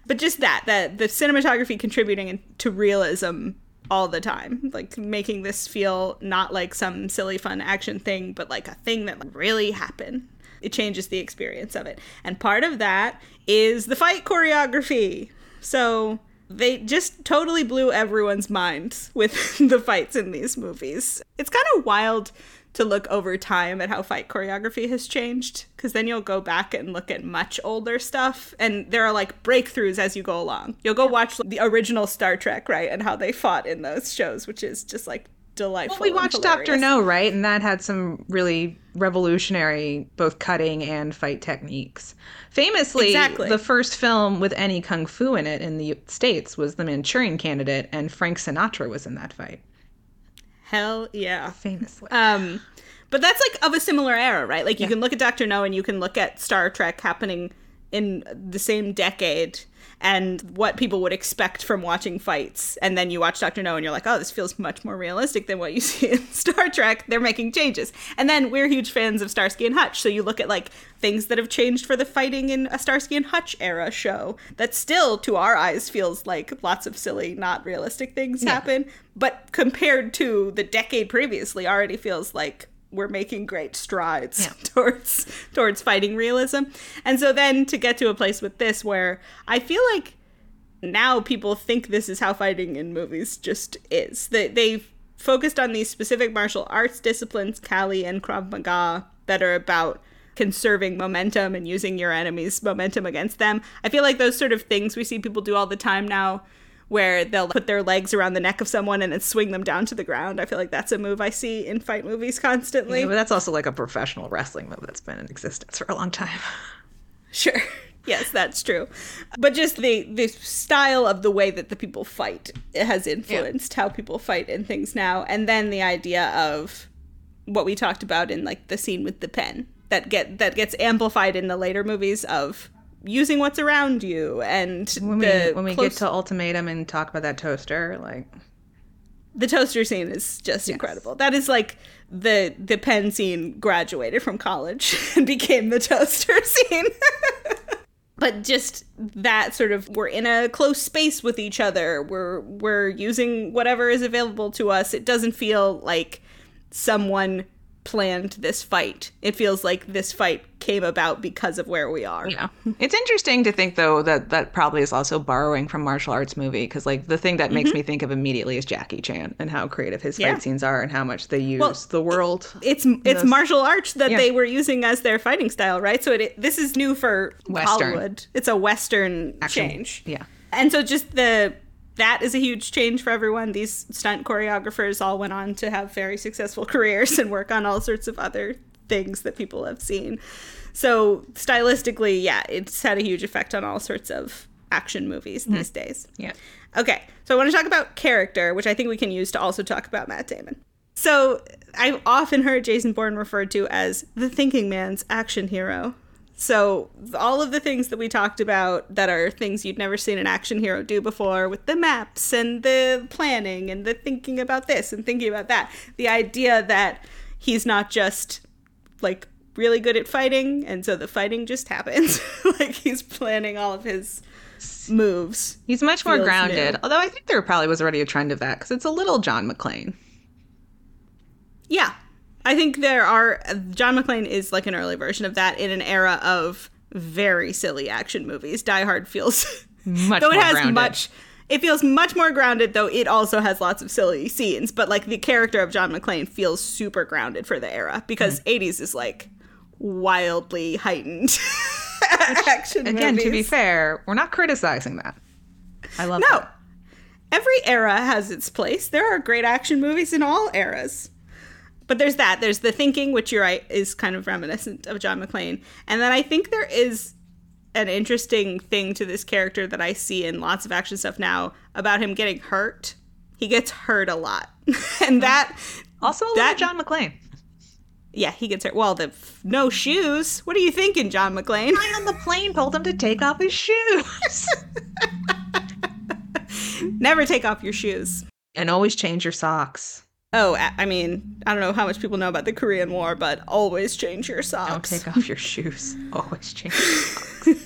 Speaker 2: But just that that the cinematography contributing in- to realism all the time, like making this feel not like some silly fun action thing, but like a thing that really happened. It changes the experience of it. And part of that is the fight choreography. So they just totally blew everyone's mind with the fights in these movies. It's kind of wild to look over time at how fight choreography has changed because then you'll go back and look at much older stuff and there are like breakthroughs as you go along. You'll go watch the original Star Trek, right, and how they fought in those shows, which is just like delightful.
Speaker 1: Well, we watched Doctor. No, right? And that had some really revolutionary both cutting and fight techniques. Famously,
Speaker 2: Exactly.
Speaker 1: the first film with any kung fu in it in the States was The Manchurian Candidate, and Frank Sinatra was in that fight.
Speaker 2: Hell yeah.
Speaker 1: Famously.
Speaker 2: Um, but that's like of a similar era, right? Like you can look at Doctor No and you can look at Star Trek happening in the same decade and what people would expect from watching fights. And then you watch Doctor No and you're like, oh, this feels much more realistic than what you see in Star Trek. They're making changes. And then we're huge fans of Starsky and Hutch. So you look at like things that have changed for the fighting in a Starsky and Hutch era show that still, to our eyes, feels like lots of silly, not realistic things happen. But compared to the decade previously, already feels like we're making great strides towards towards fighting realism. And so then to get to a place with this where I feel like now people think this is how fighting in movies just is. They they've focused on these specific martial arts disciplines, Kali and Krav Maga, that are about conserving momentum and using your enemy's momentum against them. I feel like those sort of things we see people do all the time now where they'll put their legs around the neck of someone and then swing them down to the ground. I feel like that's a move I see in fight movies constantly.
Speaker 1: Yeah, but that's also like a professional wrestling move that's been in existence for a long time.
Speaker 2: Sure. Yes, that's true. But just the the style of the way that the people fight has influenced how people fight in things now. And then the idea of what we talked about in like the scene with the pen that get that gets amplified in the later movies of using what's around you and
Speaker 1: When we
Speaker 2: the
Speaker 1: when we
Speaker 2: close-
Speaker 1: get to ultimatum and talk about that toaster, like
Speaker 2: the toaster scene is just incredible. That is like the the pen scene graduated from college and became the toaster scene. but just that sort of we're in a close space with each other. We're we're using whatever is available to us. It doesn't feel like someone planned this fight. It feels like this fight came about because of where we are.
Speaker 1: Yeah. It's interesting to think though that that probably is also borrowing from martial arts movie because like the thing that makes me think of immediately is Jackie Chan and how creative his
Speaker 2: Mm-hmm. Yeah.
Speaker 1: fight scenes are and how much they use
Speaker 2: Well,
Speaker 1: the world.
Speaker 2: It's it's
Speaker 1: Those-
Speaker 2: martial arts that
Speaker 1: Yeah.
Speaker 2: they were using as their fighting style, right? So it, this is new for
Speaker 1: Western.
Speaker 2: Hollywood. It's a Western
Speaker 1: Action.
Speaker 2: change.
Speaker 1: Yeah.
Speaker 2: And so just the that is a huge change for everyone. These stunt choreographers all went on to have very successful careers and work on all sorts of other things that people have seen. So stylistically, yeah, it's had a huge effect on all sorts of action movies hmm. these days.
Speaker 1: Yeah.
Speaker 2: Okay, so I want to talk about character, which I think we can use to also talk about Matt Damon. So I've often heard Jason Bourne referred to as the thinking man's action hero. So all of the things that we talked about that are things you'd never seen an action hero do before with the maps and the planning and the thinking about this and thinking about that. The idea that he's not just like really good at fighting and so the fighting just happens. like he's planning all of his moves.
Speaker 1: He's much more grounded.
Speaker 2: new.
Speaker 1: Although I think there probably was already a trend of that because it's a little John McClane.
Speaker 2: Yeah. I think there are John McClane is like an early version of that in an era of very silly action movies. Die Hard feels
Speaker 1: Much
Speaker 2: though it
Speaker 1: more
Speaker 2: has
Speaker 1: grounded.
Speaker 2: much it feels much more grounded though it also has lots of silly scenes, but like the character of John McClane feels super grounded for the era because
Speaker 1: Mm.
Speaker 2: 80s is like wildly heightened action
Speaker 1: Again, to be fair, we're not criticizing that. I love
Speaker 2: No.
Speaker 1: that.
Speaker 2: Every era has its place. There are great action movies in all eras. But there's that. There's the thinking, which you're right, is kind of reminiscent of John McClane. And then I think there is an interesting thing to this character that I see in lots of action stuff now about him getting hurt. He gets hurt a lot. and that,
Speaker 1: Also, a
Speaker 2: That-
Speaker 1: John McClane.
Speaker 2: yeah, he gets hurt. Well, the f- no shoes. What are you thinking, John McClane?
Speaker 1: I on the plane told him to take off his shoes.
Speaker 2: Never take off your shoes.
Speaker 1: and always change your socks.
Speaker 2: Oh, I mean, I don't know how much people know about the Korean War, but always change your socks.
Speaker 1: Don't take off your shoes. Always change your socks.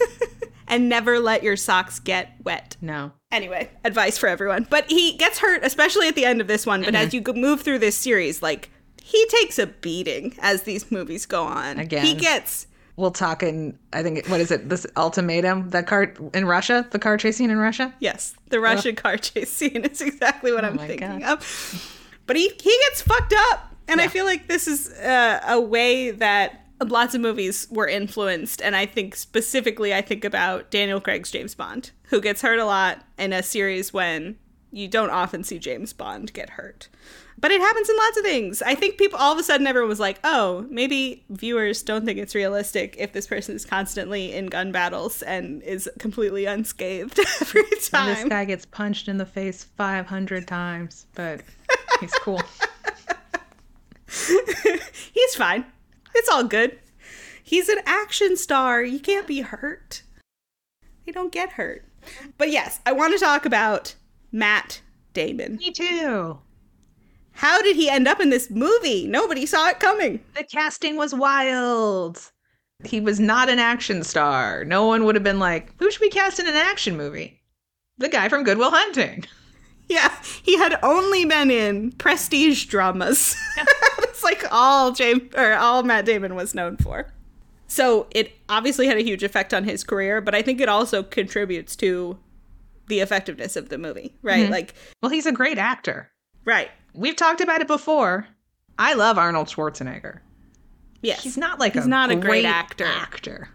Speaker 2: and never let your socks get wet.
Speaker 1: No.
Speaker 2: Anyway, advice for everyone. But he gets hurt, especially at the end of this one. But
Speaker 1: Mm-hmm.
Speaker 2: as you move through this series, like he takes a beating as these movies go on.
Speaker 1: Again.
Speaker 2: he gets
Speaker 1: We'll talk in, I think, what is it? This ultimatum, that car in Russia, the car chase scene in Russia?
Speaker 2: yes, the Russian car chase scene is exactly what I'm thinking
Speaker 1: God.
Speaker 2: of. But he he gets fucked up, and I feel like this is uh, a way that. Lots of movies were influenced, and I think specifically, I think about Daniel Craig's James Bond, who gets hurt a lot in a series when you don't often see James Bond get hurt. But it happens in lots of things. I think people all of a sudden everyone was like, "Oh, maybe viewers don't think it's realistic if this person is constantly in gun battles and is completely unscathed every
Speaker 1: And this guy gets punched in the face 500 times, but he's cool.
Speaker 2: He's fine. It's all good. He's an action star. You can't be hurt. They don't get hurt. But yes, I want to talk about Matt Damon.
Speaker 1: Me too.
Speaker 2: How did he end up in this movie? Nobody saw it coming.
Speaker 1: The casting was wild. He was not an action star. No one would have been like, who should we cast in an action movie? The guy from Good Will Hunting.
Speaker 2: Yeah, he had only been in prestige dramas. That's like all James or all Matt Damon was known for. So it obviously had a huge effect on his career, but I think it also contributes to the effectiveness of the movie, right? Mm-hmm. Like,
Speaker 1: Well, he's a great actor.
Speaker 2: right.
Speaker 1: We've talked about it before. I love Arnold Schwarzenegger.
Speaker 2: Yes.
Speaker 1: He's not like
Speaker 2: He's
Speaker 1: a
Speaker 2: not a
Speaker 1: great
Speaker 2: great actor.
Speaker 1: actor.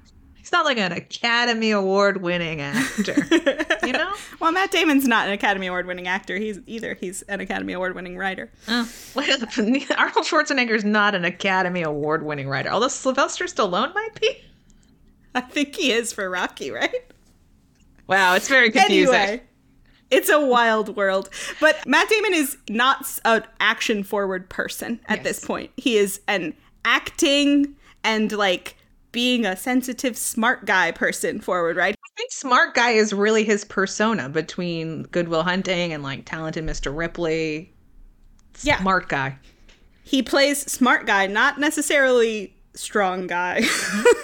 Speaker 1: He's not like an Academy Award winning actor. you know?
Speaker 2: Well, Matt Damon's not an Academy Award winning actor. He's either. He's an Academy Award winning writer.
Speaker 1: Oh, Arnold Schwarzenegger's not an Academy Award winning writer, although Sylvester Stallone might be.
Speaker 2: I think he is for Rocky, right?
Speaker 1: Wow, it's very confusing.
Speaker 2: Anyway, it's a wild world. But Matt Damon is not an action forward person at
Speaker 1: Yes.
Speaker 2: this point. He is an acting and like being a sensitive, smart guy person forward, right?
Speaker 1: I think smart guy is really his persona between Good Will Hunting and like talented Mr. Ripley.
Speaker 2: Yeah.
Speaker 1: Smart guy.
Speaker 2: he plays smart guy, not necessarily strong guy.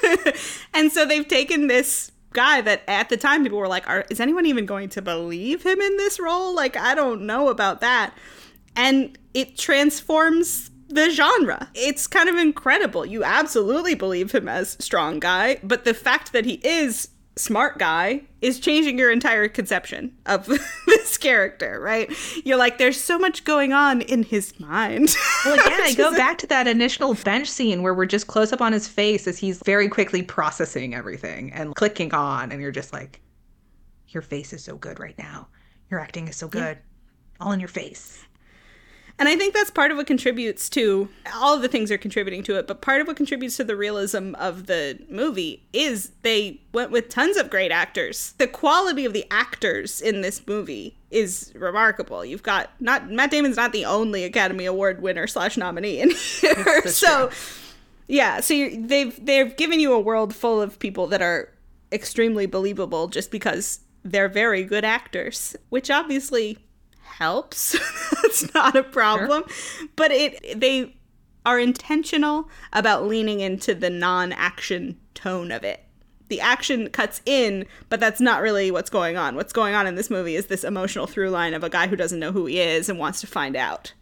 Speaker 2: and so they've taken this guy that at the time people were like, Are, is anyone even going to believe him in this role? Like, I don't know about that. And it transforms the genre. It's kind of incredible. You absolutely believe him as strong guy, but the fact that he is smart guy is changing your entire conception of this character, right? You're like, there's so much going on in his mind.
Speaker 1: Well, again, I go back to that initial bench scene where we're just close up on his face as he's very quickly processing everything and clicking on, and you're just like, your face is so good right now. Your acting is so good. All in your face.
Speaker 2: And I think that's part of what contributes to all of the things are contributing to it, but part of what contributes to the realism of the movie is they went with tons of great actors. The quality of the actors in this movie is remarkable. You've got not Matt Damon's not the only Academy Award winner slash nominee in here. So yeah, so you're, they've they've given you a world full of people that are extremely believable just because they're very good actors, which obviously helps. That's not a problem, but it they are intentional about leaning into the non-action tone of it. The action cuts in, but that's not really what's going on. What's going on in this movie is this emotional through line of a guy who doesn't know who he is and wants to find out.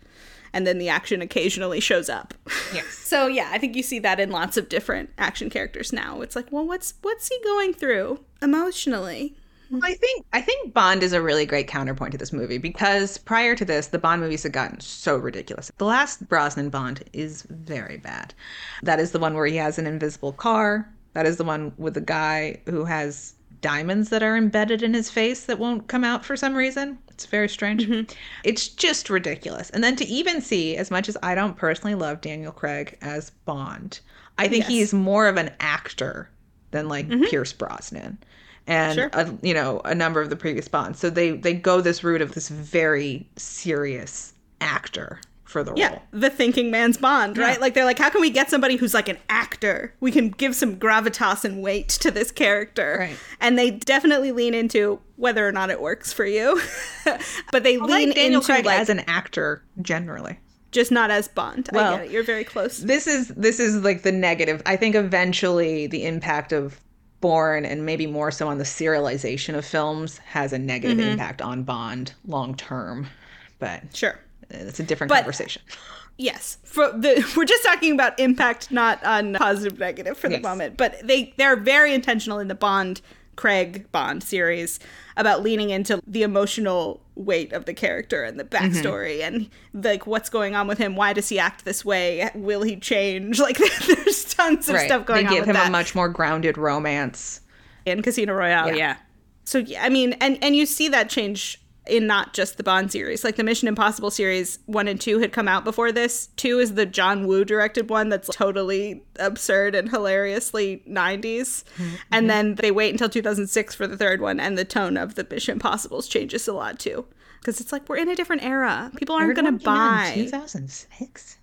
Speaker 2: And then the action occasionally shows up.
Speaker 1: Yes.
Speaker 2: So yeah, I think you see that in lots of different action characters now. It's like, well, what's what's he going through emotionally?
Speaker 1: I think I think Bond is a really great counterpoint to this movie because prior to this, the Bond movies had gotten so ridiculous. The last Brosnan Bond is very bad. That is the one where he has an invisible car. That is the one with the guy who has diamonds that are embedded in his face that won't come out for some reason. It's very strange. Mm-hmm. It's just ridiculous. And then to even see, as much as I don't personally love Daniel Craig as Bond, I think
Speaker 2: Yes.
Speaker 1: he's more of an actor than like mm-hmm. Pierce Brosnan and
Speaker 2: Sure.
Speaker 1: a, you know a number of the previous bonds so they they go this route of this very serious actor for the
Speaker 2: Yeah,
Speaker 1: role
Speaker 2: the thinking man's Bond, right?
Speaker 1: Yeah.
Speaker 2: Like they're like, how can we get somebody who's like an actor? We can give some gravitas and weight to this character,
Speaker 1: Right.
Speaker 2: And they definitely lean into whether or not it works for you, but they
Speaker 1: I
Speaker 2: lean
Speaker 1: like Daniel
Speaker 2: into
Speaker 1: Craig
Speaker 2: like
Speaker 1: as an actor generally
Speaker 2: just not as Bond. I
Speaker 1: Well,
Speaker 2: get it. You're very close.
Speaker 1: this is this is like the negative i think eventually the impact of Bourne and maybe more so on the serialization of films has a negative
Speaker 2: Mm-hmm.
Speaker 1: impact on bond long term but
Speaker 2: Sure.
Speaker 1: it's a different
Speaker 2: But-
Speaker 1: conversation
Speaker 2: Yes, for the we're just talking about impact, not on positive negative for the
Speaker 1: Yes.
Speaker 2: moment. But they they're very intentional in the Bond Craig Bond series about leaning into the emotional weight of the character and the
Speaker 1: Mm-hmm.
Speaker 2: backstory and like what's going on with him. Why does he act this way? Will he change? Like there's tons of stuff going on.
Speaker 1: they
Speaker 2: on
Speaker 1: give
Speaker 2: with
Speaker 1: him
Speaker 2: that
Speaker 1: a much more grounded romance
Speaker 2: in Casino Royale.
Speaker 1: Yeah.
Speaker 2: Yeah. So I mean, and and you see that change in not just the Bond series. Like the Mission Impossible series one and two had come out before this. Two is the John Woo directed one that's totally absurd and hilariously 90s. And then they wait until 2006 for the third one, and the tone of the Mission Impossibles changes a lot too. Because it's like we're in a different era. People aren't going to
Speaker 1: one came out in
Speaker 2: buy.
Speaker 1: 2006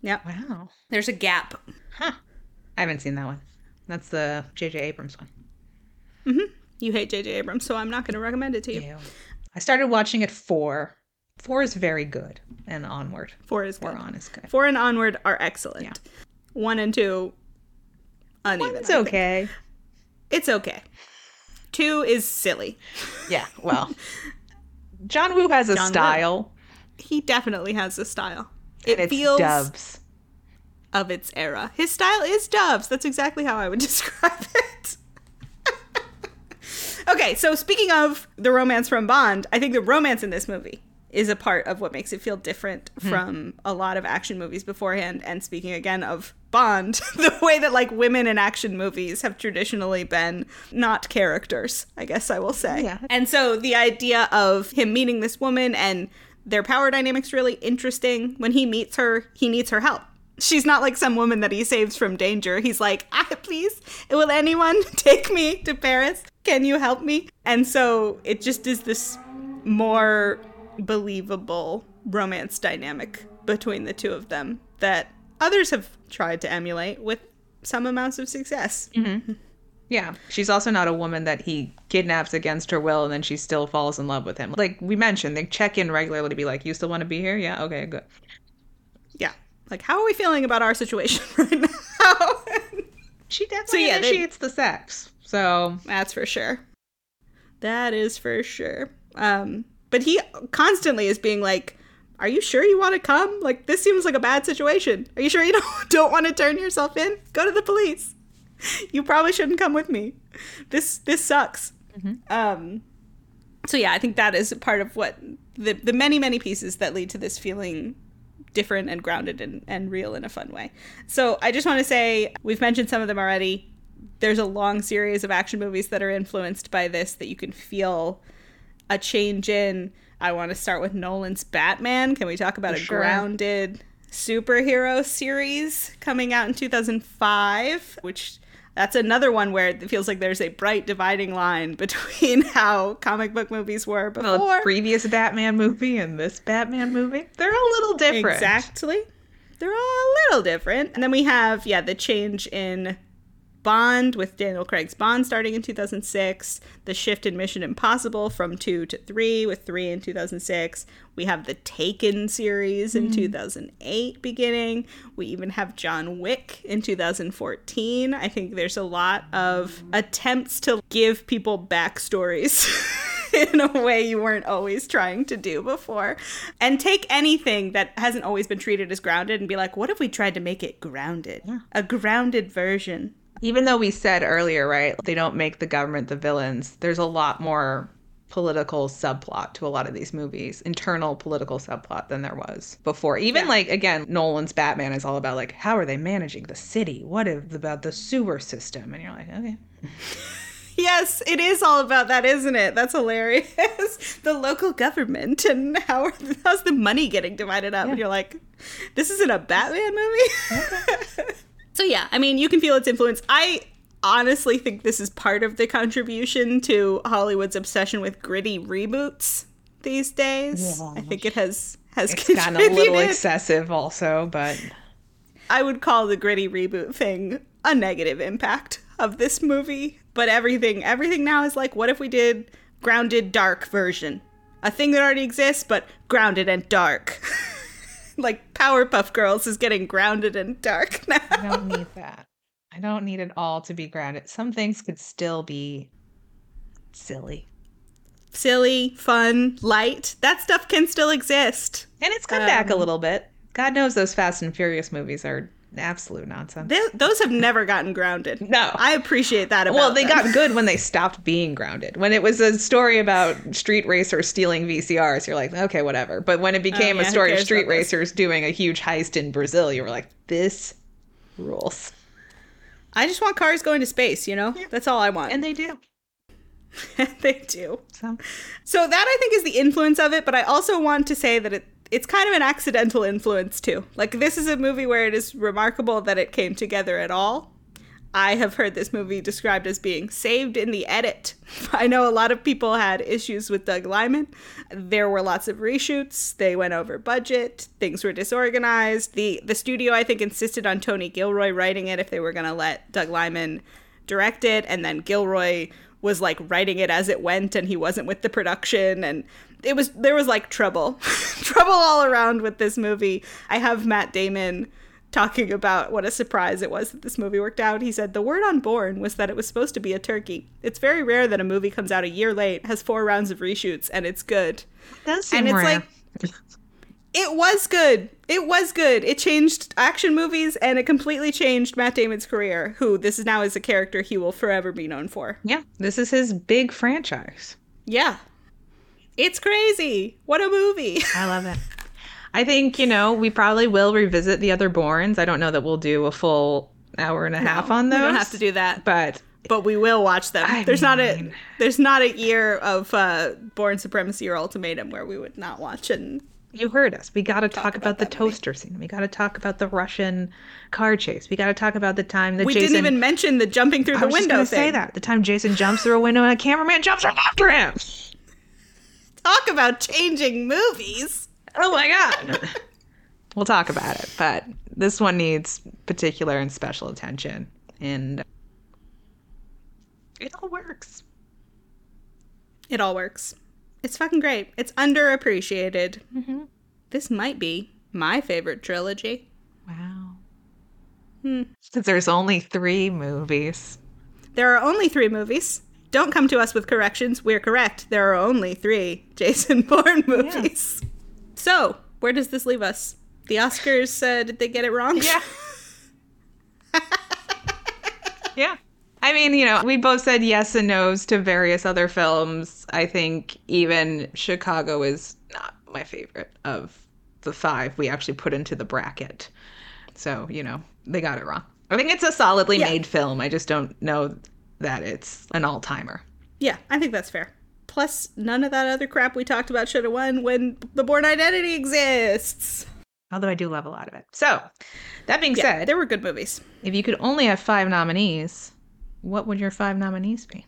Speaker 2: Yeah.
Speaker 1: wow
Speaker 2: There's a gap.
Speaker 1: Huh. I haven't seen that one. That's the J.J. Abrams one. Mhm.
Speaker 2: You hate J.J. Abrams, so I'm not going to recommend it to you.
Speaker 1: Ew. I started watching at four. Four is very good, and onward.
Speaker 2: Four is
Speaker 1: Four
Speaker 2: good.
Speaker 1: on is good.
Speaker 2: Four and onward are excellent.
Speaker 1: Yeah.
Speaker 2: One and two, uneven.
Speaker 1: It's okay.
Speaker 2: It's okay. Two is silly.
Speaker 1: Yeah. Well, John Woo has a
Speaker 2: John Woo.
Speaker 1: style.
Speaker 2: He definitely has a style.
Speaker 1: and
Speaker 2: It
Speaker 1: it's
Speaker 2: feels
Speaker 1: dubs.
Speaker 2: of its era. His style is doves. That's exactly how I would describe it. Okay, so speaking of the romance from Bond, I think the romance in this movie is a part of what makes it feel different
Speaker 1: Hmm.
Speaker 2: from a lot of action movies beforehand. And speaking again of Bond, the way that like women in action movies have traditionally been not characters, I guess I will say.
Speaker 1: Yeah.
Speaker 2: And so the idea of him meeting this woman and their power dynamics really interesting. When he meets her, he needs her help. She's not like some woman that he saves from danger. He's like, ah, please, will anyone take me to Paris? Can you help me? And so it just is this more believable romance dynamic between the two of them that others have tried to emulate with some amounts of success. Mm-hmm.
Speaker 1: Yeah. She's also not a woman that he kidnaps against her will and then she still falls in love with him. Like we mentioned, they check in regularly to be like, You still want to be here? Yeah, okay, good.
Speaker 2: Yeah. Like, how are we feeling about our situation right now?
Speaker 1: She definitely
Speaker 2: yeah, they-
Speaker 1: the sex. So
Speaker 2: That's for sure. That is for sure. Um, but he constantly is being like, "Are you sure you want to come? Like this seems like a bad situation. Are you sure you don't don't want to turn yourself in? Go to the police. You probably shouldn't come with me. This this sucks." Um, so yeah, I think that is part of what the the many many pieces that lead to this feeling different and grounded and, and real in a fun way. So I just want to say we've mentioned some of them already. There's a long series of action movies that are influenced by this that you can feel a change in. I want to start with Nolan's Batman. Can we talk about
Speaker 1: For
Speaker 2: a
Speaker 1: sure.
Speaker 2: grounded superhero series coming out in 2005, which that's another one where it feels like there's a bright dividing line between how comic book movies were before.
Speaker 1: the previous Batman movie and this Batman movie, they're a little different.
Speaker 2: Exactly. They're all a little different. And then we have, yeah, the change in Bond with Daniel Craig's Bond starting in 2006, the shift in Mission Impossible from 2 to 3 with 3 in 2006. We have the Taken series in hmm. 2008 beginning. We even have John Wick in 2014. I think there's a lot of attempts to give people backstories. in a way you weren't always trying to do before. And take anything that hasn't always been treated as grounded and be like, what if we tried to make it grounded? A grounded version.
Speaker 1: Even though we said earlier, right, they don't make the government the villains, there's a lot more political subplot to a lot of these movies, internal political subplot than there was before. Even
Speaker 2: Yeah.
Speaker 1: like again, Nolan's Batman is all about like how are they managing the city? What is about the sewer system? And you're like, okay.
Speaker 2: Yes, it is all about that, isn't it? That's hilarious. the local government and how how's the money getting divided up? And you're like, this isn't a Batman movie. so yeah, I mean, you can feel its influence. I honestly think this is part of the contribution to Hollywood's obsession with gritty reboots these days. I think it has has
Speaker 1: It's gotten a little excessive also, but
Speaker 2: I would call the gritty reboot thing a negative impact of this movie. But everything everything now is like, what if we did grounded dark version? A thing that already exists, but grounded and dark. like Powerpuff Girls is getting grounded and dark now.
Speaker 1: I don't need that. I don't need it all to be grounded. Some things could still be silly.
Speaker 2: Silly, fun, light. That stuff can still exist.
Speaker 1: And it's come back a
Speaker 2: Um,
Speaker 1: little bit. God knows those Fast and Furious movies are absolute nonsense.
Speaker 2: Th- those have never gotten grounded.
Speaker 1: No.
Speaker 2: I appreciate that about
Speaker 1: well, they
Speaker 2: them.
Speaker 1: got good when they stopped being grounded. When it was a story about street racers stealing VCRs, you're like, okay, whatever. But when it oh, became
Speaker 2: Oh, yeah,
Speaker 1: a story of street racers doing a huge heist in Brazil, you were like, this rules.
Speaker 2: I just want cars going to space, you know? That's all I want.
Speaker 1: And they do.
Speaker 2: they do.
Speaker 1: So
Speaker 2: So that I think is the influence of it, but I also want to say that it it's kind of an accidental influence too. Like this is a movie where it is remarkable that it came together at all. I have heard this movie described as being saved in the edit. I know a lot of people had issues with Doug Liman. There were lots of reshoots. They went over budget. Things were disorganized. The the studio I think insisted on Tony Gilroy writing it if they were going to let Doug Liman direct it and then Gilroy was like writing it as it went and he wasn't with the production and it was there was like trouble. Trouble all around with this movie. I have matt damon talking about what a surprise it was that this movie worked out. He said the word on Bourne was that it was supposed to be a turkey. It's very rare that a movie comes out a year late has four rounds of reshoots and it's good.
Speaker 1: That's
Speaker 2: and it's like it was good. It was good. It changed action movies and it completely changed matt damon's career who this is now is a character he will forever be known for.
Speaker 1: Yeah, this is his big franchise.
Speaker 2: yeah It's crazy. What a movie.
Speaker 1: I love it. I think, you know, we probably will revisit the other Bournes. I don't know that we'll do a full hour and a half on those.
Speaker 2: We don't have to do that.
Speaker 1: But
Speaker 2: but we will watch them.
Speaker 1: I
Speaker 2: there's not a there's not a year of uh Bourne Supremacy or Ultimatum where we would not watch and
Speaker 1: you heard us. We got to talk, about,
Speaker 2: about
Speaker 1: the
Speaker 2: that movie.
Speaker 1: toaster scene. We got to talk about the Russian car chase. We got to talk about the time that
Speaker 2: we
Speaker 1: Jason.
Speaker 2: didn't even mention the jumping through
Speaker 1: I
Speaker 2: the
Speaker 1: was
Speaker 2: window
Speaker 1: say that the time Jason jumps through a window and a cameraman jumps right after him.
Speaker 2: Talk about changing movies.
Speaker 1: Oh my god. we'll talk about it, but this one needs particular and special attention, and it all works.
Speaker 2: It all works. It's fucking great. It's underappreciated.
Speaker 1: Mm-hmm.
Speaker 2: This might be my favorite trilogy.
Speaker 1: Wow.
Speaker 2: Hmm.
Speaker 1: Since there's only three movies.
Speaker 2: There are only three movies. Don't come to us with corrections. We're correct. There are only three Jason Bourne movies. So, where does this leave us? The Oscars, uh, did they get it wrong?
Speaker 1: Yeah. yeah. I mean, you know, we both said yes and no's to various other films. I think even Chicago is not my favorite of the five we actually put into the bracket. So, you know, they got it wrong. I think it's a solidly
Speaker 2: Yeah.
Speaker 1: made film. I just don't know that it's an all timer.
Speaker 2: Yeah, I think that's fair. Plus, none of that other crap we talked about should have won when the Bourne Identity exists.
Speaker 1: Although I do love a lot of it. So, that being
Speaker 2: Yeah,
Speaker 1: said,
Speaker 2: there were good movies.
Speaker 1: if you could only have five nominees, what would your five nominees be?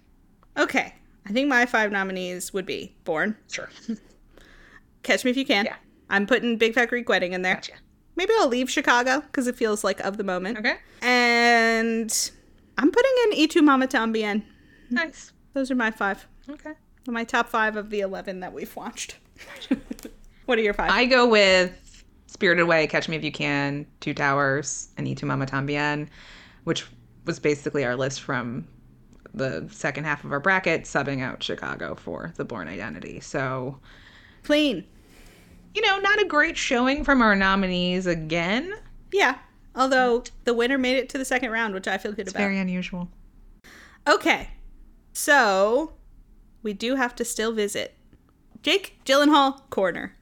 Speaker 2: Okay, I think my five nominees would be Bourne.
Speaker 1: Sure.
Speaker 2: Catch Me If You Can.
Speaker 1: Yeah.
Speaker 2: I'm putting Big Fat Greek Wedding in there.
Speaker 1: Gotcha.
Speaker 2: Maybe I'll leave Chicago because it feels like of the moment.
Speaker 1: Okay.
Speaker 2: And I'm putting in E Tu Mama Tambien.
Speaker 1: Nice.
Speaker 2: Those are my five.
Speaker 1: Okay.
Speaker 2: My top five of the 11 that we've watched. what are your five?
Speaker 1: I go with Spirited Away, Catch Me If You Can, Two Towers, and Y Tu Mama Tambien, which was basically our list from the second half of our bracket, subbing out Chicago for the Bourne Identity. So,
Speaker 2: Clean.
Speaker 1: you know, not a great showing from our nominees again.
Speaker 2: Yeah. Although the winner made it to the second round, which I feel good
Speaker 1: It's
Speaker 2: about.
Speaker 1: very unusual.
Speaker 2: Okay. So we do have to still visit Jake Gyllenhaal Corner.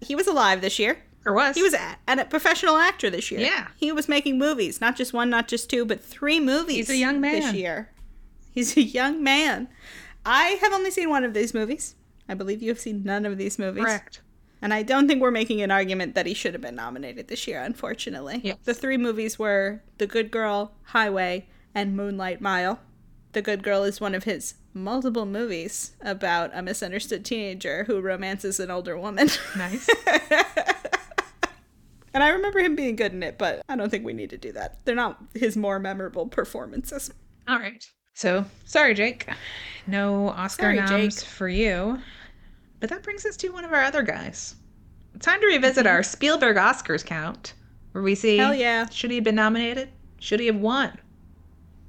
Speaker 2: He was alive this year.
Speaker 1: Or was.
Speaker 2: He was a, and a professional actor this year.
Speaker 1: Yeah.
Speaker 2: He was making movies, not just one, not just two, but three movies.
Speaker 1: He's a young man this
Speaker 2: year. He's a young man. I have only seen one of these movies. I believe you have seen none of these movies.
Speaker 1: correct.
Speaker 2: And I don't think we're making an argument that he should have been nominated this year, unfortunately.
Speaker 1: Yes.
Speaker 2: The three movies were The Good Girl, Highway, and Moonlight Mile. The Good Girl is one of his multiple movies about a misunderstood teenager who romances an older woman.
Speaker 1: Nice.
Speaker 2: and I remember him being good in it, but I don't think we need to do that. They're not his more memorable performances.
Speaker 1: All right. So, sorry, Jake. No Oscar
Speaker 2: Sorry,
Speaker 1: noms
Speaker 2: Jake.
Speaker 1: for you. But that brings us to one of our other guys. Time to revisit our Spielberg Oscars count, where we see
Speaker 2: Hell yeah.
Speaker 1: should he have been nominated? Should he have won?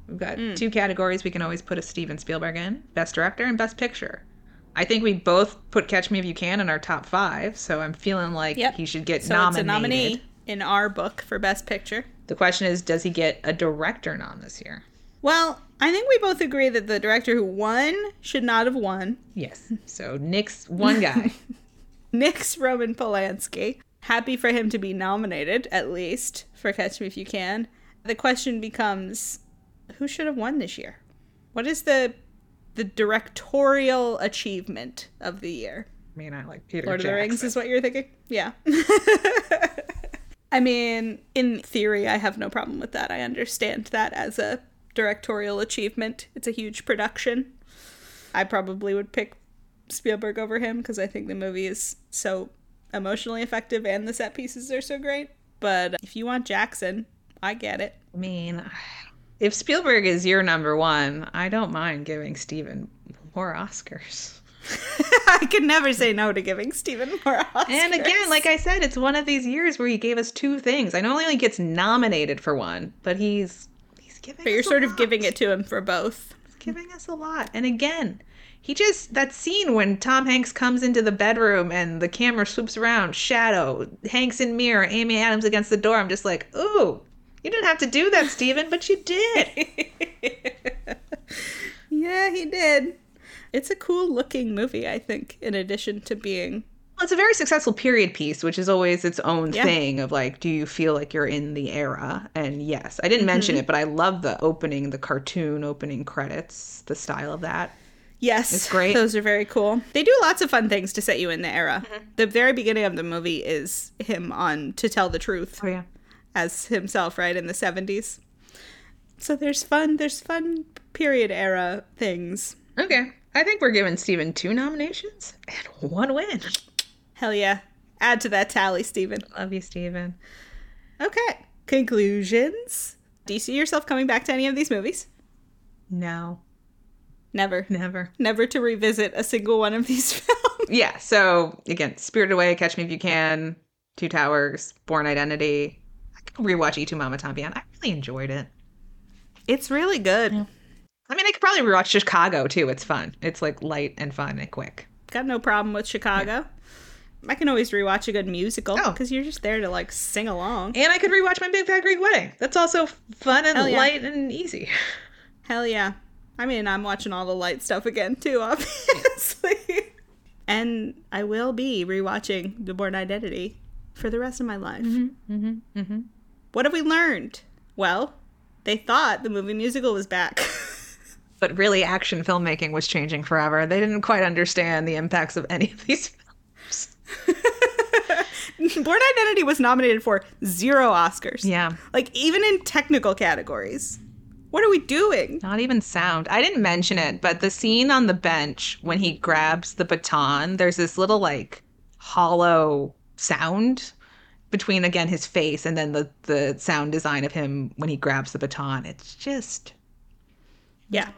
Speaker 1: We've got
Speaker 2: Hmm.
Speaker 1: two categories we can always put a Steven Spielberg in Best Director and Best Picture. I think we both put Catch Me If You Can in our top five, so I'm feeling like
Speaker 2: Yep.
Speaker 1: he should get
Speaker 2: So
Speaker 1: nominated.
Speaker 2: it's a nominee in our book for Best Picture.
Speaker 1: The question is, does he get a director nom this year?
Speaker 2: Well, I think we both agree that the director who won should not have won.
Speaker 1: Yes. So Nick's one guy.
Speaker 2: Nick's Roman Polanski. Happy for him to be nominated, at least, for Catch Me If You Can. The question becomes who should have won this year? What is the the directorial achievement of the year?
Speaker 1: I mean, I like Peter
Speaker 2: Lord of the Rings is what you're thinking? Yeah. I mean, in theory, I have no problem with that. I understand that as a directorial achievement. It's a huge production. I probably would pick Spielberg over him because I think the movie is so emotionally effective and the set pieces are so great. But if you want Jackson, I get it.
Speaker 1: I mean, if Spielberg is your number one, I don't mind giving Steven more Oscars.
Speaker 2: I could never say no to giving Stephen more Oscars.
Speaker 1: And again, like I said, it's one of these years where he gave us two things. I know he only gets nominated for one, but he's he's giving.
Speaker 2: but you're sort of giving it to him for both.
Speaker 1: He's giving us a lot. And again, he just that scene when Tom Hanks comes into the bedroom and the camera swoops around, shadow, Hanks in mirror, Amy Adams against the door. I'm just like, ooh, you didn't have to do that, Steven, but you did.
Speaker 2: yeah, he did. It's a cool looking movie, I think, in addition to being
Speaker 1: Well, it's a very successful period piece, which is always its own
Speaker 2: Yeah.
Speaker 1: thing of like, do you feel like you're in the era? And yes, I didn't mention
Speaker 2: Mm-hmm.
Speaker 1: it, but I love the opening, the cartoon opening credits, the style of that.
Speaker 2: Yes.
Speaker 1: It's great.
Speaker 2: Those are very cool. They do lots of fun things to set you in the era.
Speaker 1: Mm-hmm.
Speaker 2: The very beginning of the movie is him on To Tell the Truth
Speaker 1: Oh yeah.
Speaker 2: as himself, right, in the 70s. So there's fun, there's fun period era things.
Speaker 1: Okay. I think we're giving Steven two nominations and one win.
Speaker 2: Hell yeah. Add to that tally, Steven.
Speaker 1: Love you, Steven.
Speaker 2: Okay. Conclusions. Do you see yourself coming back to any of these movies?
Speaker 1: No,
Speaker 2: Never.
Speaker 1: never.
Speaker 2: Never to revisit a single one of these films.
Speaker 1: Yeah. So again, Spirited Away, Catch Me If You Can, Two Towers, Bourne Identity. I could rewatch Y Tu Mama Tambien. I really enjoyed it.
Speaker 2: It's really good.
Speaker 1: I mean, I could probably rewatch Chicago too. It's fun. It's like light and fun and quick.
Speaker 2: Got no problem with Chicago. I can always rewatch a good musical
Speaker 1: Oh.
Speaker 2: because you're just there to like sing along.
Speaker 1: And I could rewatch My Big Fat Greek Wedding. That's also fun and
Speaker 2: yeah.
Speaker 1: light and easy.
Speaker 2: Hell yeah. I mean, I'm watching all the light stuff again too, obviously. and I will be rewatching The Bourne Identity for the rest of my life.
Speaker 1: Mm-hmm, mm-hmm.
Speaker 2: What have we learned? Well, they thought the movie musical was back.
Speaker 1: But really, action filmmaking was changing forever. They didn't quite understand the impacts of any of these films.
Speaker 2: Bourne Identity was nominated for zero Oscars.
Speaker 1: Yeah.
Speaker 2: Like, even in technical categories. What are we doing?
Speaker 1: Not even sound. I didn't mention it, but the scene on the bench when he grabs the baton, there's this little like hollow sound between again his face and then the the sound design of him when he grabs the baton. It's just
Speaker 2: Yeah.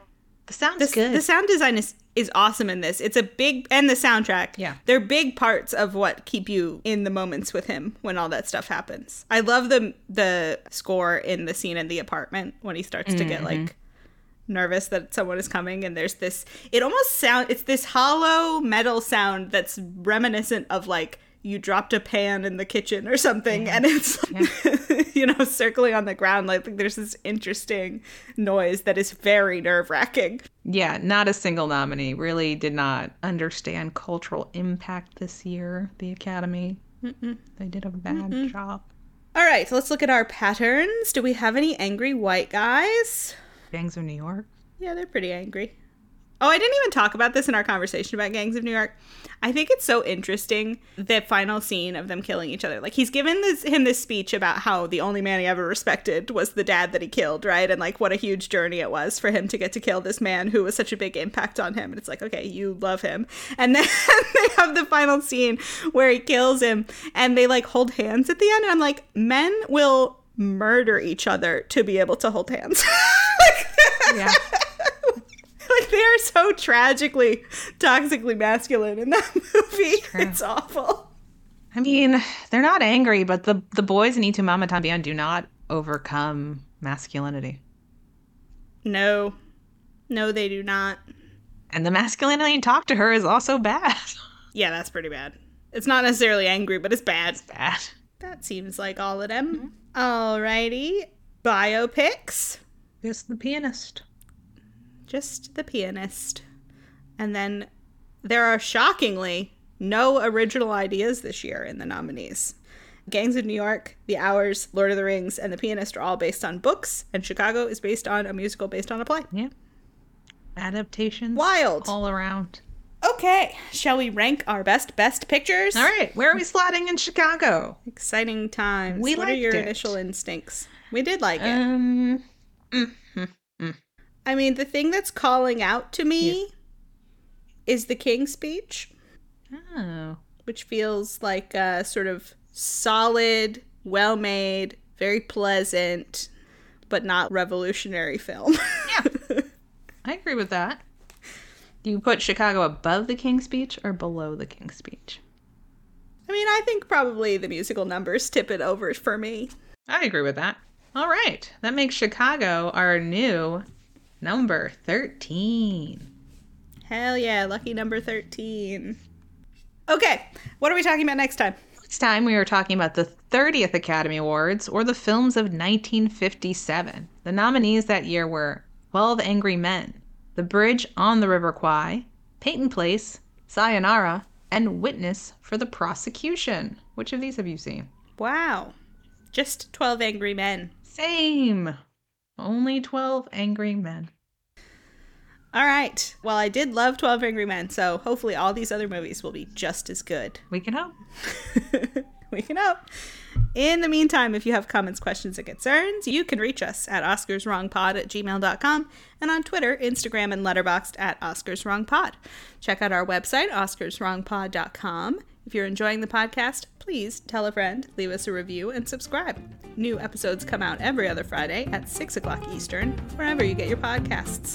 Speaker 1: The sound's
Speaker 2: This,
Speaker 1: good.
Speaker 2: the sound design is is awesome in this. It's a big and the soundtrack.
Speaker 1: Yeah.
Speaker 2: they're big parts of what keep you in the moments with him when all that stuff happens. I love the the score in the scene in the apartment when he starts to get like mm-hmm. nervous that someone is coming and there's this it almost sound it's this hollow metal sound that's reminiscent of like you dropped a pan in the kitchen or something and it's you know circling on the ground like there's this interesting noise that is very nerve-wracking
Speaker 1: yeah, not a single nominee. Really did not understand cultural impact this year. The Academy, they did a bad job.
Speaker 2: All right, so let's look at our patterns. Do we have any angry white guys?
Speaker 1: Gangs of New York.
Speaker 2: Yeah, they're pretty angry. Oh, I didn't even talk about this in our conversation about Gangs of New York. I think it's so interesting the final scene of them killing each other. Like he's given this him this speech about how the only man he ever respected was the dad that he killed, right? And like what a huge journey it was for him to get to kill this man who was such a big impact on him. And it's like, okay, you love him. And then they have the final scene where he kills him and they like hold hands at the end and I'm like, men will murder each other to be able to hold hands.
Speaker 1: Yeah.
Speaker 2: like they are so tragically toxically masculine in that movie
Speaker 1: true.
Speaker 2: it's awful
Speaker 1: I mean, they're not angry, but the the boys in Y Tu Mama Tambien do not overcome masculinity.
Speaker 2: no no they do not
Speaker 1: And the masculinity you talk to her is also bad.
Speaker 2: yeah that's pretty bad it's not necessarily angry but it's bad It's
Speaker 1: bad.
Speaker 2: that seems like all of them mm-hmm. alrighty biopics
Speaker 1: Just the pianist.
Speaker 2: Just the pianist and then there are shockingly no original ideas this year in the nominees Gangs of New York, The Hours, Lord of the Rings, and The Pianist are all based on books, and Chicago is based on a musical based on a play.
Speaker 1: Yeah. Adaptations.
Speaker 2: Wild.
Speaker 1: All around.
Speaker 2: Okay, shall we rank our best best pictures?
Speaker 1: All right. Where are we slotting in Chicago?
Speaker 2: Exciting times.
Speaker 1: We
Speaker 2: what are your
Speaker 1: it.
Speaker 2: initial instincts? We did like it.
Speaker 1: Um.
Speaker 2: I mean, the thing that's calling out to me is the King's speech,
Speaker 1: Oh.
Speaker 2: which feels like a sort of solid, well made, very pleasant, but not revolutionary film.
Speaker 1: Yeah. I agree with that. Do you put Chicago above the King's Speech or below the King's Speech?
Speaker 2: I mean, I think probably the musical numbers tip it over for me.
Speaker 1: I agree with that. All right. That makes Chicago our new number 13.
Speaker 2: Hell yeah, lucky number 13. Okay, what are we talking about next time?
Speaker 1: Next time we are talking about the 30th Academy Awards or the films of 1957. The nominees that year were 12 Angry Men, The Bridge on the River Kwai, Peyton Place, Sayonara, and Witness for the Prosecution. Which of these have you seen?
Speaker 2: Wow. Just 12 Angry Men.
Speaker 1: Same. Only 12 Angry Men.
Speaker 2: All right. Well, I did love 12 Angry Men, so hopefully all these other movies will be just as good.
Speaker 1: We can hope.
Speaker 2: we can hope. In the meantime, if you have comments, questions, and concerns, you can reach us at oscarswrongpod at gmail.com and on Twitter, Instagram, and Letterboxd at oscarswrongpod. Check out our website, oscarswrongpod.com. If you're enjoying the podcast, please tell a friend, leave us a review, and subscribe. New episodes come out every other Friday at 6 o'clock Eastern, wherever you get your podcasts.